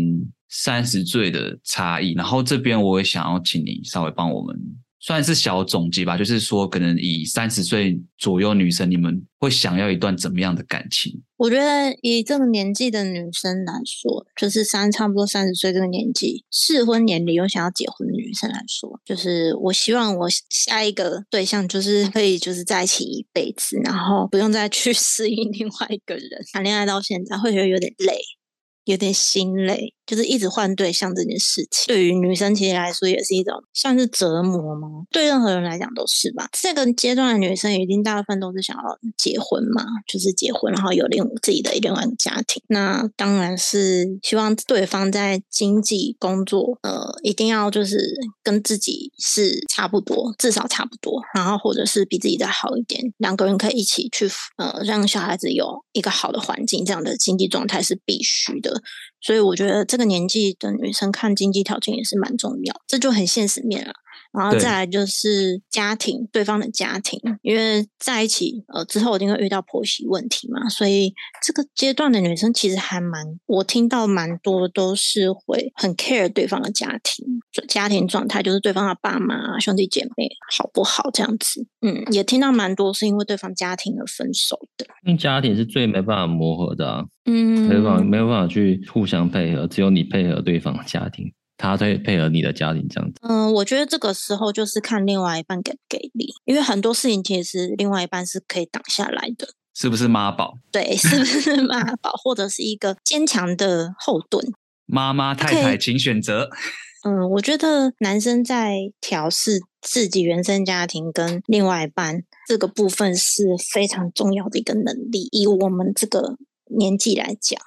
A: 三十岁的差异。然后这边我也想要请你稍微帮我们。算是小总结吧，就是说，可能以三十岁左右女生，你们会想要一段怎么样的感情？
C: 我觉得以这个年纪的女生来说，就是三差不多三十岁这个年纪，适婚年龄又想要结婚的女生来说，就是我希望我下一个对象就是可以就是在一起一辈子，然后不用再去适应另外一个人。谈恋爱到现在会觉得有点累。有点心累，就是一直换对象这件事情，对于女生其实来说也是一种像是折磨吗？对任何人来讲都是吧。这个阶段的女生一定大部分都是想要结婚嘛，就是结婚，然后有另自己的另外一个家庭。那当然是希望对方在经济、工作，呃，一定要就是跟自己是差不多，至少差不多，然后或者是比自己再好一点，两个人可以一起去，呃，让小孩子有一个好的环境，这样的经济状态是必须的。所以我觉得这个年纪的女生看经济条件也是蛮重要，这就很现实面了。然后再来就是家庭，对，对方的家庭，因为在一起呃之后一定会遇到婆媳问题嘛，所以这个阶段的女生其实还蛮，我听到蛮多都是会很 care 对方的家庭，家庭状态就是对方的爸妈、兄弟姐妹好不好这样子。嗯，也听到蛮多是因为对方家庭而分手的，
B: 因为家庭是最没办法磨合的啊，嗯，没办法没有办法去互相配合，只有你配合对方的家庭。他在配合你的家庭这样子，
C: 嗯，我觉得这个时候就是看另外一半给不给力，因为很多事情其实另外一半是可以挡下来的，
A: 是不是妈宝？
C: 对，是不是妈宝，或者是一个坚强的后盾？
A: 妈妈太太，请选择。
C: 嗯，我觉得男生在调试自己原生家庭跟另外一半这个部分是非常重要的一个能力，以我们这个年纪来讲，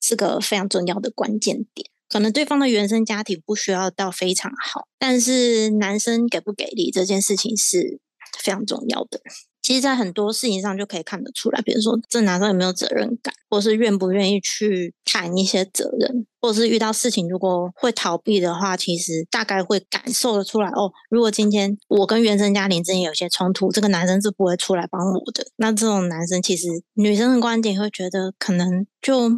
C: 是个非常重要的关键点。可能对方的原生家庭不需要到非常好，但是男生给不给力这件事情是非常重要的。其实，在很多事情上就可以看得出来，比如说这男生有没有责任感，或是愿不愿意去谈一些责任，或者是遇到事情如果会逃避的话，其实大概会感受得出来。哦，如果今天我跟原生家庭之间有些冲突，这个男生是不会出来帮我的。那这种男生，其实女生的观点会觉得可能就。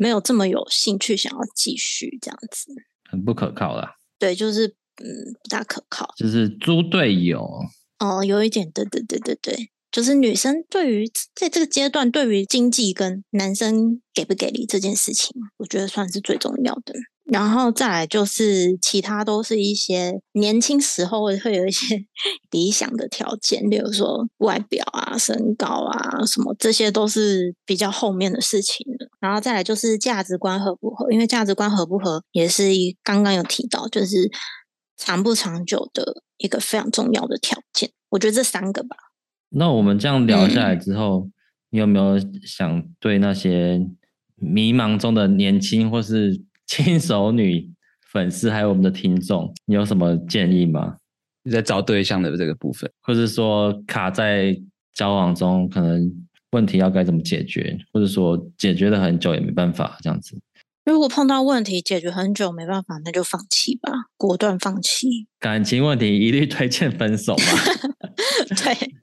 C: 没有这么有兴趣想要继续这样子，
B: 很不可靠啦。
C: 对，就是嗯，不大可靠，
B: 就是猪队友。
C: 哦，有一点，对对对对对，就是女生对于在这个阶段，对于经济跟男生给不给力这件事情，我觉得算是最重要的。然后再来就是其他都是一些年轻时候会 会有一些理想的条件，例如说外表啊、身高啊什么，这些都是比较后面的事情了。然后再来就是价值观合不合，因为价值观合不合也是一刚刚有提到，就是长不长久的一个非常重要的条件。我觉得这三个吧。
B: 那我们这样聊下来之后，嗯、你有没有想对那些迷茫中的年轻或是轻熟女粉丝，还有我们的听众，你有什么建议吗？
A: 你在找对象的这个部分，
B: 或者说卡在交往中，可能问题要该怎么解决，或者说解决了很久也没办法这样子。
C: 如果碰到问题解决很久没办法，那就放弃吧，果断放弃。
B: 感情问题一律推荐分手吧。
C: 对，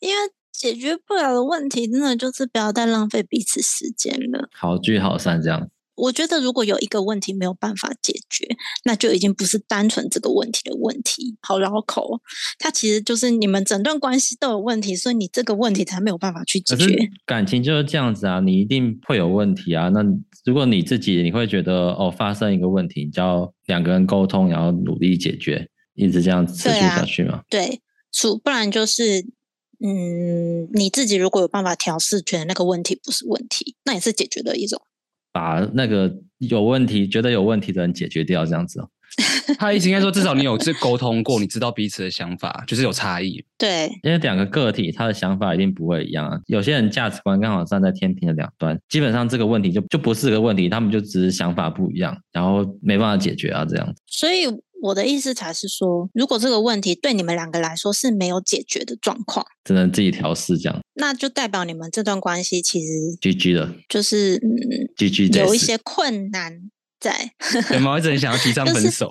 C: 因为解决不了的问题，真的就是不要再浪费彼此时间了。
B: 好聚好散这样。
C: 我觉得，如果有一个问题没有办法解决，那就已经不是单纯这个问题的问题。好绕口，它其实就是你们整段关系都有问题，所以你这个问题才没有办法去解决。
B: 感情就是这样子啊，你一定会有问题啊。那如果你自己你会觉得哦，发生一个问题，你就要两个人沟通，然后努力解决，一直这样持续下去吗？
C: 对啊，不然就是嗯，你自己如果有办法调试，觉得那个问题不是问题，那也是解决的一种。
B: 把那个有问题、觉得有问题的人解决掉，这样子哦。
A: 他的意思应该说，至少你有这沟通过，你知道彼此的想法，就是有差异。
C: 对，
B: 因为两个个体，他的想法一定不会一样啊。有些人价值观刚好站在天平的两端，基本上这个问题就就不是个问题，他们就只是想法不一样，然后没办法解决啊，这样子。
C: 所以。我的意思才是说，如果这个问题对你们两个来说是没有解决的状况，
B: 只能自己调试这样，
C: 那就代表你们这段关系其实
B: GG 了，
C: 就是嗯
B: GG
C: 有一些困难在。
A: 有没有一直很想要提倡分 手？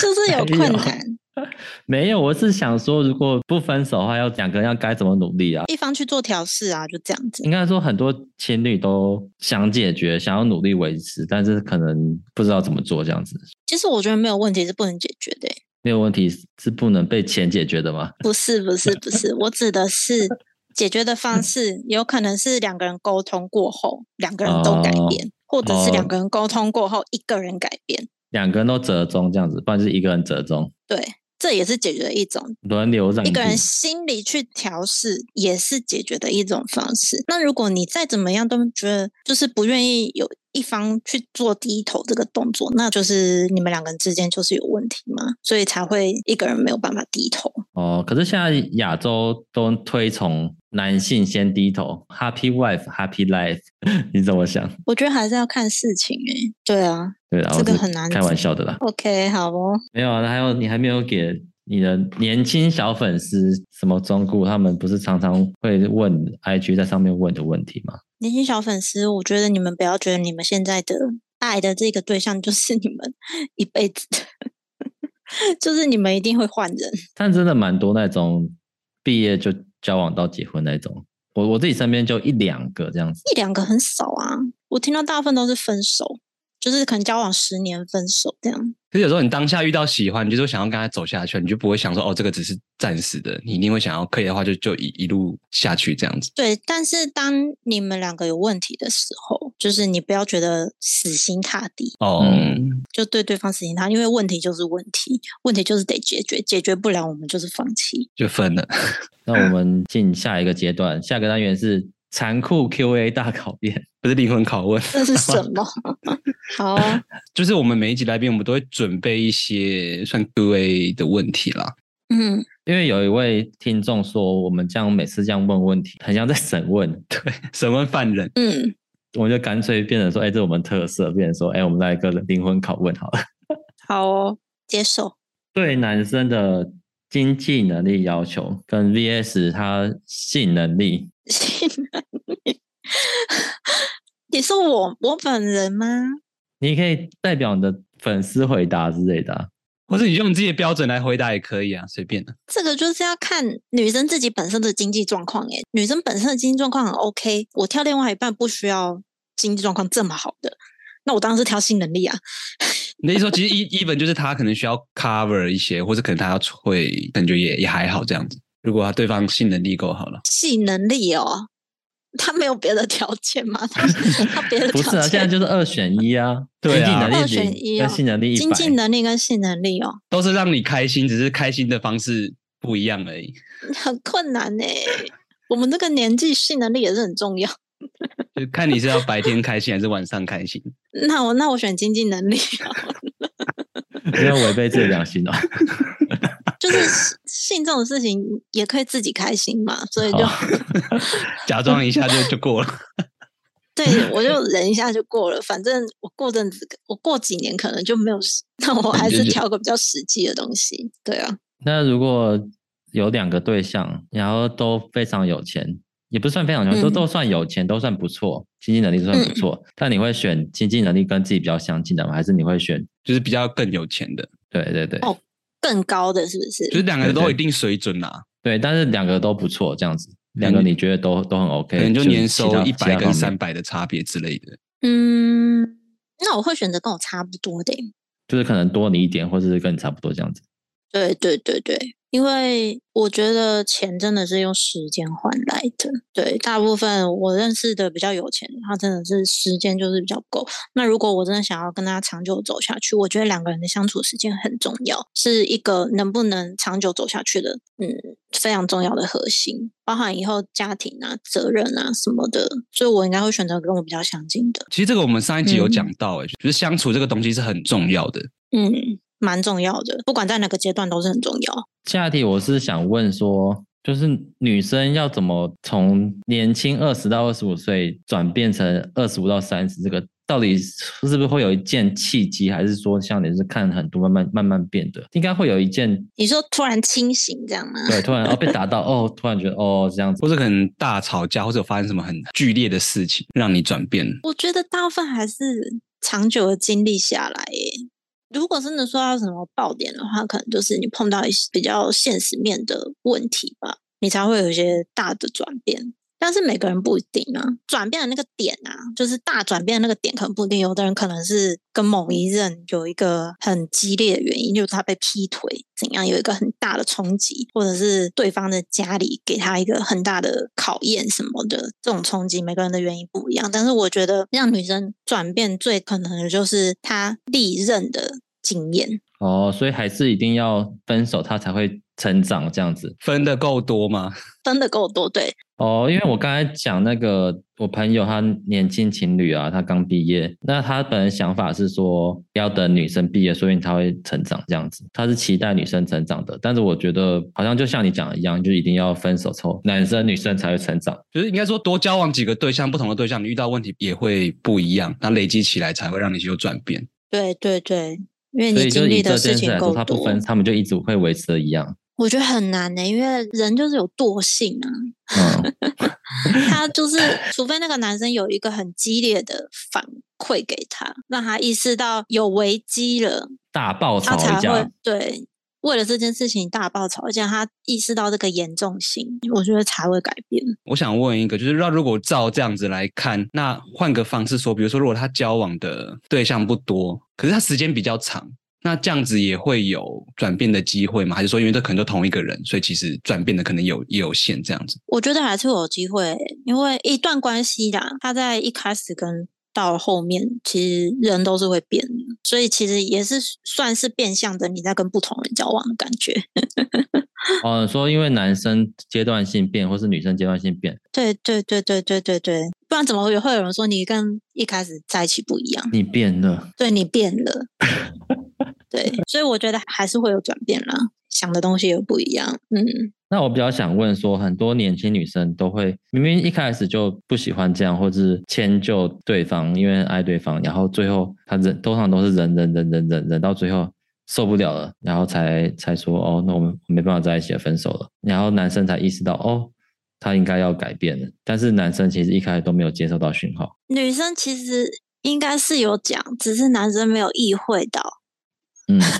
C: 就是、就是有困难。
B: 没有，我是想说，如果不分手的话，要两个人要该怎么努力啊？
C: 一方去做调试啊，就这样子。
B: 应该说，很多情侣都想解决，想要努力维持，但是可能不知道怎么做这样子。
C: 其实我觉得没有问题是不能解决的。
B: 没有问题是不能被钱解决的吗？
C: 不是，不是，不是，我指的是解决的方式，有可能是两个人沟通过后，两个人都改变，哦、或者是两个人沟通过后，一个人改变，
B: 两个人都折中这样子，不然就是一个人折中。
C: 对。这也是解决的一种
B: 轮流让一
C: 个人心里去调试，也是解决的一种方式。那如果你再怎么样都觉得就是不愿意有一方去做低头这个动作，那就是你们两个人之间就是有问题嘛，所以才会一个人没有办法低头。
B: 哦，可是现在亚洲都推崇男性先低头，Happy wife, Happy life，你怎么想？
C: 我觉得还是要看事情哎、欸。对啊。
B: 对啊，这个很难开玩笑的啦。
C: OK，好哦。
B: 没有啊，还有你还没有给你的年轻小粉丝什么忠告？他们不是常常会问 IG 在上面问的问题吗？
C: 年轻小粉丝，我觉得你们不要觉得你们现在的爱的这个对象就是你们 一辈子的，就是你们一定会换人。
B: 但真的蛮多那种毕业就交往到结婚那种，我我自己身边就一两个这样子，
C: 一两个很少啊。我听到大部分都是分手。就是可能交往十年分手这样，
A: 可是有时候你当下遇到喜欢，你就说想要跟他走下去，你就不会想说哦，这个只是暂时的，你一定会想要可以的话就就一一路下去这样子。
C: 对，但是当你们两个有问题的时候，就是你不要觉得死心塌地
A: 哦，
C: 嗯，就对对方死心塌，因为问题就是问题，问题就是得解决，解决不了我们就是放弃，
A: 就分了。
B: 那我们进下一个阶段，下个单元是。残酷 Q&A 大考验，不是灵魂拷问。
C: 这是什么？好，
A: 就是我们每一集来宾，我们都会准备一些算 Q&A 的问题啦。
C: 嗯，
B: 因为有一位听众说，我们这样每次这样问问题，很像在审问，
A: 对，审问犯人。
C: 嗯，
B: 我们就干脆变成说，哎、欸，这是我们特色，变成说，哎、欸，我们来一个灵魂拷问好了。
C: 好哦，接受。
B: 对男生的经济能力要求跟 VS 他性能力。性能
C: 力？你说我我本人吗？
B: 你可以代表你的粉丝回答之类的，
A: 或者你用自己的标准来回答也可以啊，随便的。
C: 这个就是要看女生自己本身的经济状况耶。女生本身的经济状况很 OK，我挑另外一半不需要经济状况这么好的，那我当然是挑性能力啊。
A: 你的意思说，其实一一本就是他可能需要 cover 一些，或者可能他要会感觉也也还好这样子。如果他对方性能力够好了，
C: 性能力哦，他没有别的条件吗？他 他别的条件
B: 不是啊，现在就是二选一啊，对啊，二选一跟性能力，
C: 经济能力跟性能力哦，
A: 都是让你开心，只是开心的方式不一样而已。
C: 很困难呢，我们这个年纪，性能力也是很重要。
A: 就看你是要白天开心还是晚上开心。
C: 那我那我选经济能力，
B: 不要违背自己良心哦。
C: 就是性这种事情也可以自己开心嘛，所以就
A: 假装一下就就过了。
C: 对，我就忍一下就过了。反正我过阵子，我过几年可能就没有，那我还是挑个比较实际的东西。对啊。
B: 那如果有两个对象，然后都非常有钱，也不算非常有钱，嗯、都都算有钱，都算不错，经济能力都算不错。嗯、但你会选经济能力跟自己比较相近的吗？还是你会选
A: 就是比较更有钱的？
B: 对对对。
C: 哦，更高的是不是？
A: 就是两个都有一定水准啊。
B: 对，但是两个都不错，这样子，两个你觉得都、嗯、都很 OK，
A: 可能就年收一百跟三百的差别之类的。
C: 嗯，那我会选择跟我差不多的，
B: 就是可能多你一点，或者是跟你差不多这样子。
C: 对对对对。因为我觉得钱真的是用时间换来的，对，大部分我认识的比较有钱，他真的是时间就是比较够。那如果我真的想要跟他长久走下去，我觉得两个人的相处时间很重要，是一个能不能长久走下去的，嗯，非常重要的核心，包含以后家庭啊、责任啊什么的。所以我应该会选择跟我比较相近的。
A: 其实这个我们上一集有讲到，哎、嗯，就是相处这个东西是很重要的，
C: 嗯。蛮重要的，不管在哪个阶段都是很重要。
B: 下一题我是想问说，就是女生要怎么从年轻二十到二十五岁转变成二十五到三十，这个到底是不是会有一件契机，还是说像你是看很多慢慢慢慢变的？应该会有一件。
C: 你说突然清醒这样吗？
B: 对，突然哦被打到哦，突然觉得哦这样子，
A: 或者可能大吵架，或者有发生什么很剧烈的事情让你转变。
C: 我觉得大部分还是长久的经历下来耶。如果真的说到什么爆点的话，可能就是你碰到一些比较现实面的问题吧，你才会有一些大的转变。但是每个人不一定啊，转变的那个点啊，就是大转变的那个点可能不一定。有的人可能是跟某一任有一个很激烈的原因，就是他被劈腿，怎样有一个很大的冲击，或者是对方的家里给他一个很大的考验什么的，这种冲击，每个人的原因不一样。但是我觉得让女生转变最可能的就是她历任的经验。
B: 哦，所以还是一定要分手，他才会成长这样子。
A: 分的够多吗？
C: 分的够多，对。
B: 哦，因为我刚才讲那个我朋友他年轻情侣啊，他刚毕业，那他本来想法是说要等女生毕业，所以他会成长这样子。他是期待女生成长的，但是我觉得好像就像你讲的一样，就一定要分手之后，男生女生才会成长。
A: 就是应该说多交往几个对象，不同的对象，你遇到问题也会不一样，那累积起来才会让你有转变。
C: 对对对。因为你经历的事情够多，
B: 他不分，他们就一直会维持的一样。
C: 我觉得很难呢、欸，因为人就是有惰性啊。嗯、他就是，除非那个男生有一个很激烈的反馈给他，让他意识到有危机了，
B: 大爆吵
C: 他才会对。为了这件事情大爆吵，而且他意识到这个严重性，我觉得才会改变。
A: 我想问一个，就是那如果照这样子来看，那换个方式说，比如说如果他交往的对象不多，可是他时间比较长，那这样子也会有转变的机会吗？还是说因为这可能都同一个人，所以其实转变的可能有也有限这样子？
C: 我觉得还是有机会，因为一段关系啦，他在一开始跟。到后面，其实人都是会变的，所以其实也是算是变相的你在跟不同人交往的感觉。
B: 哦，说因为男生阶段性变，或是女生阶段性变，
C: 对对对对对对对，不然怎么会会有人说你跟一开始在一起不一样？
B: 你变了，
C: 对，你变了，对，所以我觉得还是会有转变啦，想的东西也不一样，嗯。
B: 那我比较想问说，很多年轻女生都会明明一开始就不喜欢这样，或者是迁就对方，因为爱对方，然后最后她忍，通常都是忍忍忍忍忍忍到最后受不了了，然后才才说哦，那我们没办法在一起了，分手了。然后男生才意识到哦，他应该要改变了。但是男生其实一开始都没有接受到讯号，
C: 女生其实应该是有讲，只是男生没有意会到。嗯。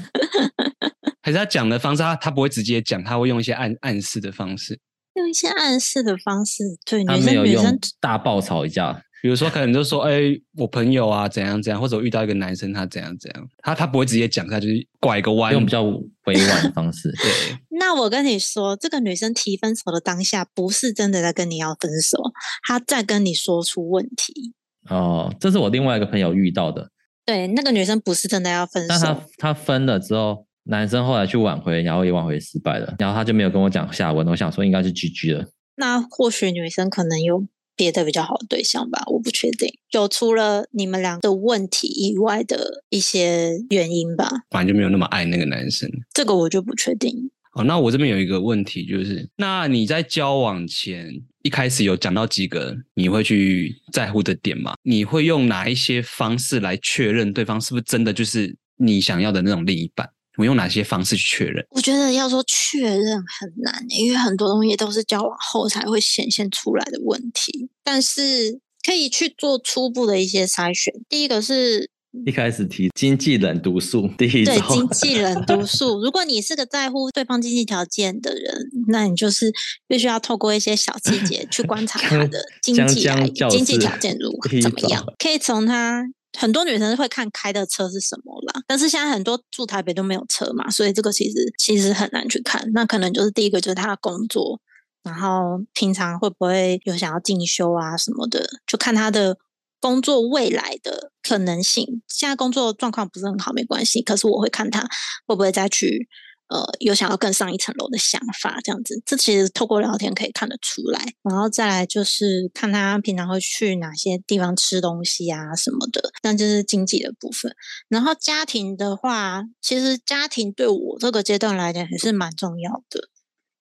A: 还是他讲的方式，他他不会直接讲，他会用一些暗暗示的方式，
C: 用一些暗示的方式，对，
B: 他没有用大爆吵一架，
A: 比如说可能就说，哎、欸，我朋友啊怎样怎样，或者我遇到一个男生他怎样怎样，他他不会直接讲，他就是拐个弯，
B: 用比较委婉的方式。对，
C: 那我跟你说，这个女生提分手的当下，不是真的在跟你要分手，她在跟你说出问题。
B: 哦，这是我另外一个朋友遇到的。
C: 对，那个女生不是真的要分手，
B: 但她她分了之后。男生后来去挽回，然后也挽回失败了，然后他就没有跟我讲下文。我想说应该是 GG 了。
C: 那或许女生可能有别别的比较好的对象吧，我不确定。有除了你们俩的问题以外的一些原因吧，
A: 反正就没有那么爱那个男生。
C: 这个我就不确定。
A: 哦，那我这边有一个问题，就是那你在交往前一开始有讲到几个你会去在乎的点吗？你会用哪一些方式来确认对方是不是真的就是你想要的那种另一半？我用哪些方式去确认？
C: 我觉得要说确认很难，因为很多东西都是交往后才会显现出来的问题。但是可以去做初步的一些筛选。第一个是
B: 一开始提经济冷毒素，第一
C: 对经济冷毒素。如果你是个在乎对方经济条件的人，那你就是必须要透过一些小细节去观察他的 经济经济条件如何怎么样，可以从他。很多女生会看开的车是什么啦，但是现在很多住台北都没有车嘛，所以这个其实其实很难去看。那可能就是第一个就是他的工作，然后平常会不会有想要进修啊什么的，就看他的工作未来的可能性。现在工作状况不是很好，没关系，可是我会看他会不会再去。呃，有想要更上一层楼的想法，这样子，这其实透过聊天可以看得出来。然后再来就是看他平常会去哪些地方吃东西啊什么的，那就是经济的部分。然后家庭的话，其实家庭对我这个阶段来讲还是蛮重要的，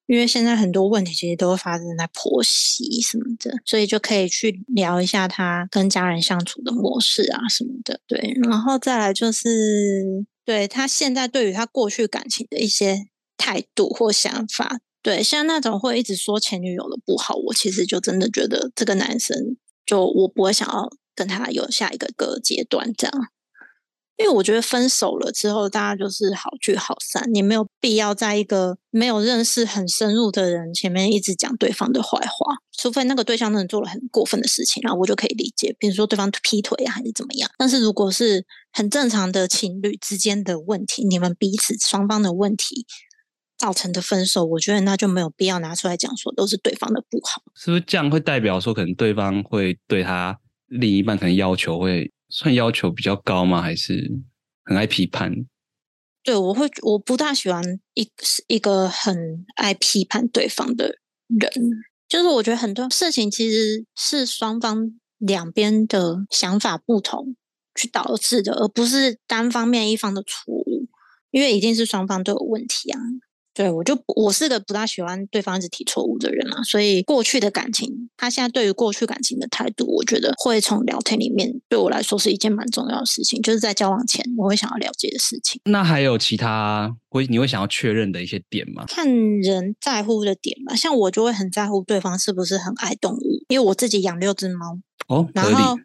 C: 因为现在很多问题其实都会发生在婆媳什么的，所以就可以去聊一下他跟家人相处的模式啊什么的。对，然后再来就是。对，他现在对于他过去感情的一些态度或想法，对，像那种会一直说前女友的不好，我其实就真的觉得这个男生就我不会想要跟他有下一个个阶段这样。因为我觉得分手了之后，大家就是好聚好散，你没有必要在一个没有认识很深入的人前面一直讲对方的坏话，除非那个对象真的做了很过分的事情，然后我就可以理解，比如说对方劈腿啊，还是怎么样。但是如果是很正常的情侣之间的问题，你们彼此双方的问题造成的分手，我觉得那就没有必要拿出来讲说都是对方的不好。
A: 是不是这样会代表说，可能对方会对他另一半可能要求会？算要求比较高吗？还是很爱批判？
C: 对，我会，我不大喜欢一一个很爱批判对方的人。就是我觉得很多事情其实是双方两边的想法不同去导致的，而不是单方面一方的错误，因为一定是双方都有问题啊。对，我就我是个不大喜欢对方一直提错误的人嘛，所以过去的感情，他现在对于过去感情的态度，我觉得会从聊天里面对我来说是一件蛮重要的事情，就是在交往前我会想要了解的事情。
A: 那还有其他会你会想要确认的一些点吗？
C: 看人在乎的点吧，像我就会很在乎对方是不是很爱动物，因为我自己养六只猫
A: 哦，
C: 然后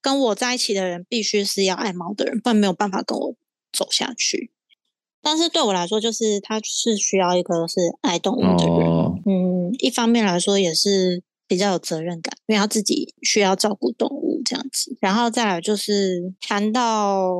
C: 跟我在一起的人必须是要爱猫的人，不然没有办法跟我走下去。但是对我来说，就是他是需要一个是爱动物的人。哦、嗯，一方面来说也是比较有责任感，因为他自己需要照顾动物这样子。然后再来就是谈到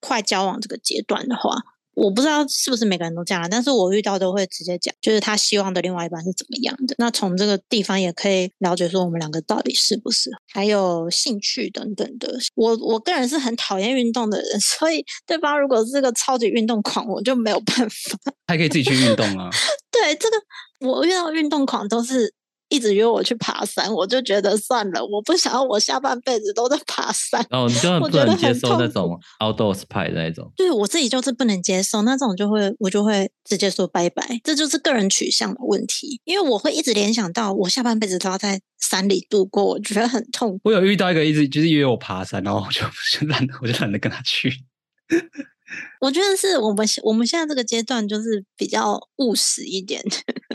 C: 快交往这个阶段的话。我不知道是不是每个人都这样，但是我遇到都会直接讲，就是他希望的另外一半是怎么样的。那从这个地方也可以了解说我们两个到底是不适合，还有兴趣等等的。我我个人是很讨厌运动的人，所以对方如果是个超级运动狂，我就没有办法。
A: 还可以自己去运动啊？
C: 对，这个我遇到运动狂都是。一直约我去爬山，我就觉得算了，我不想要我下半辈子都在爬山。
B: 哦，你就不能接受那种 outdoors 派的那种？
C: 对，我自己就是不能接受那种，就会我就会直接说拜拜，这就是个人取向的问题。因为我会一直联想到我下半辈子都要在山里度过，我觉得很痛苦。
A: 我有遇到一个一直就是约我爬山，然后我就 就懒，我就懒得跟他去。
C: 我觉得是我们我们现在这个阶段就是比较务实一点，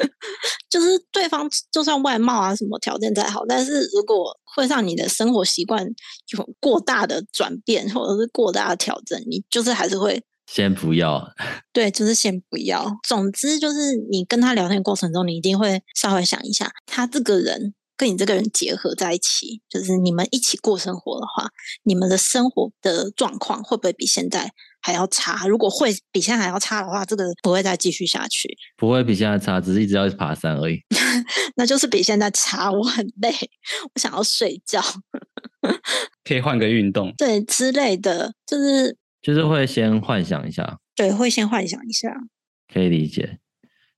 C: 就是对方就算外貌啊什么条件再好，但是如果会让你的生活习惯有过大的转变或者是过大的调整，你就是还是会
B: 先不要。
C: 对，就是先不要。总之就是你跟他聊天过程中，你一定会稍微想一下，他这个人跟你这个人结合在一起，就是你们一起过生活的话，你们的生活的状况会不会比现在还要差，如果会比现在还要差的话，这个不会再继续下去。
B: 不会比现在差，只是一直要爬山而已。
C: 那就是比现在差，我很累，我想要睡觉。
A: 可以换个运动，
C: 对之类的，就是
B: 就是会先幻想一下。
C: 对，会先幻想一下。
B: 可以理解，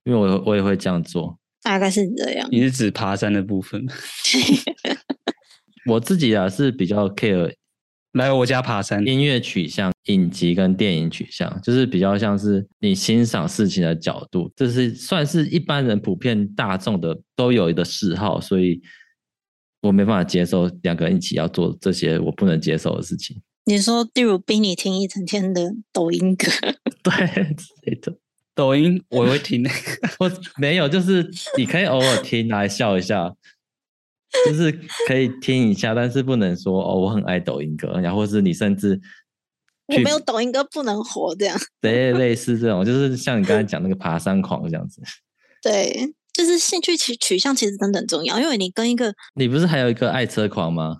B: 因为我我也会这样做。
C: 大概是这样。
A: 你是指爬山的部分？
B: 我自己啊是比较 care
A: 来我家爬山，
B: 音乐取向、影集跟电影取向，就是比较像是你欣赏事情的角度，这是算是一般人普遍大众的都有的嗜好，所以我没办法接受两个人一起要做这些我不能接受的事情。
C: 你说，例如逼你听一整天的抖音歌，
B: 对，对的，
A: 抖音我会听。那个，
B: 我没有，就是你可以偶尔听来笑一下。就是可以听一下，但是不能说哦，我很爱抖音歌，然后是你甚至
C: 我没有抖音歌不能活这样，
B: 对，类似这种，就是像你刚才讲那个爬山狂这样子。
C: 对，就是兴趣取取向其实真的很重要，因为你跟一个，
B: 你不是还有一个爱车狂吗？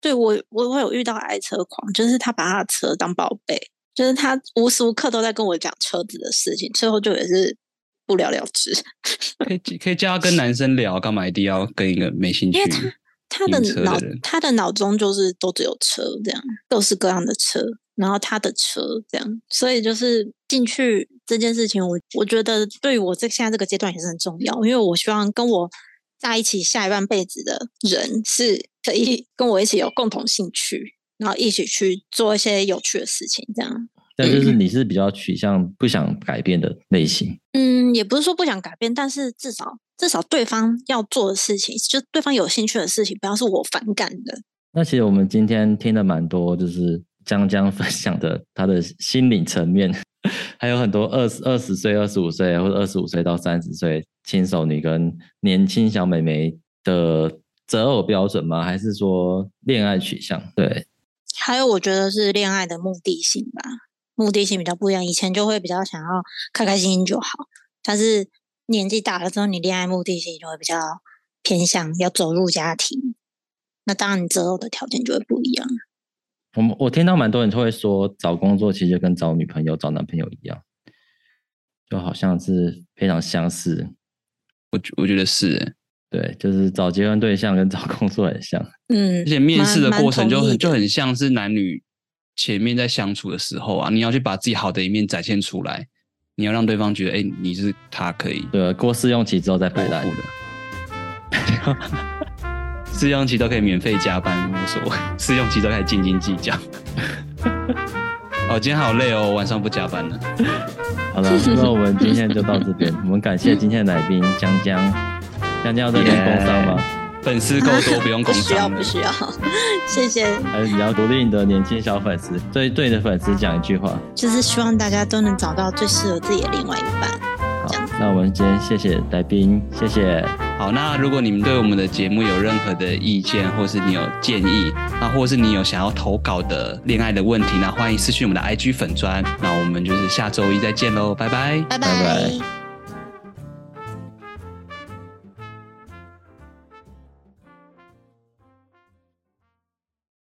C: 对，我我我有遇到爱车狂，就是他把他的车当宝贝，就是他无时无刻都在跟我讲车子的事情，最后就也是。不了了之，
A: 可以可以叫他跟男生聊，干嘛一定要跟一个没兴趣？
C: 因为他他的脑他的脑中就是都只有车这样，各式各样的车，然后他的车这样，所以就是进去这件事情，我我觉得对于我这现在这个阶段也是很重要，因为我希望跟我在一起下一半辈子的人是可以跟我一起有共同兴趣，然后一起去做一些有趣的事情这样。
B: 但就是你是比较取向不想改变的类型，
C: 嗯，也不是说不想改变，但是至少至少对方要做的事情，就对方有兴趣的事情，不要是我反感的。
B: 那其实我们今天听了蛮多，就是江江 分享的他的心理层面，还有很多二十二十岁、二十五岁或者二十五岁到三十岁轻手女跟年轻小美眉的择偶标准吗？还是说恋爱取向？对，
C: 还有我觉得是恋爱的目的性吧。目的性比较不一样，以前就会比较想要开开心心就好，但是年纪大了之后，你恋爱目的性就会比较偏向要走入家庭，那当然你择偶的条件就会不一样。
B: 我我听到蛮多人都会说，找工作其实跟找女朋友、找男朋友一样，就好像是非常相似。
A: 我我觉得是，
B: 对，就是找结婚对象跟找工作很像，
C: 嗯，
A: 而且面试的过程就很就很像是男女。前面在相处的时候啊，你要去把自己好的一面展现出来，你要让对方觉得，哎、欸，你是他可以。
B: 对，过试用期之后再摆烂
A: 的。试用期都可以免费加班，无所谓。试用期都可以斤斤计较。哦，今天好累哦，晚上不加班了。
B: 好了，那我们今天就到这边。我们感谢今天的来宾江江。江江要在这边工商吗？Yeah.
A: 粉丝够多，不用 工商。
C: 不需要，不需要。谢谢。
B: 还是你要鼓励你的年轻小粉丝，对对你的粉丝讲一句话，
C: 就是希望大家都能找到最适合自己的另外一半。
B: 好，那我们今天谢谢来宾，谢谢。
A: 好，那如果你们对我们的节目有任何的意见，或是你有建议，那或是你有想要投稿的恋爱的问题，那欢迎私讯我们的 IG 粉专。那我们就是下周一再见喽，拜拜，
C: 拜拜。拜拜。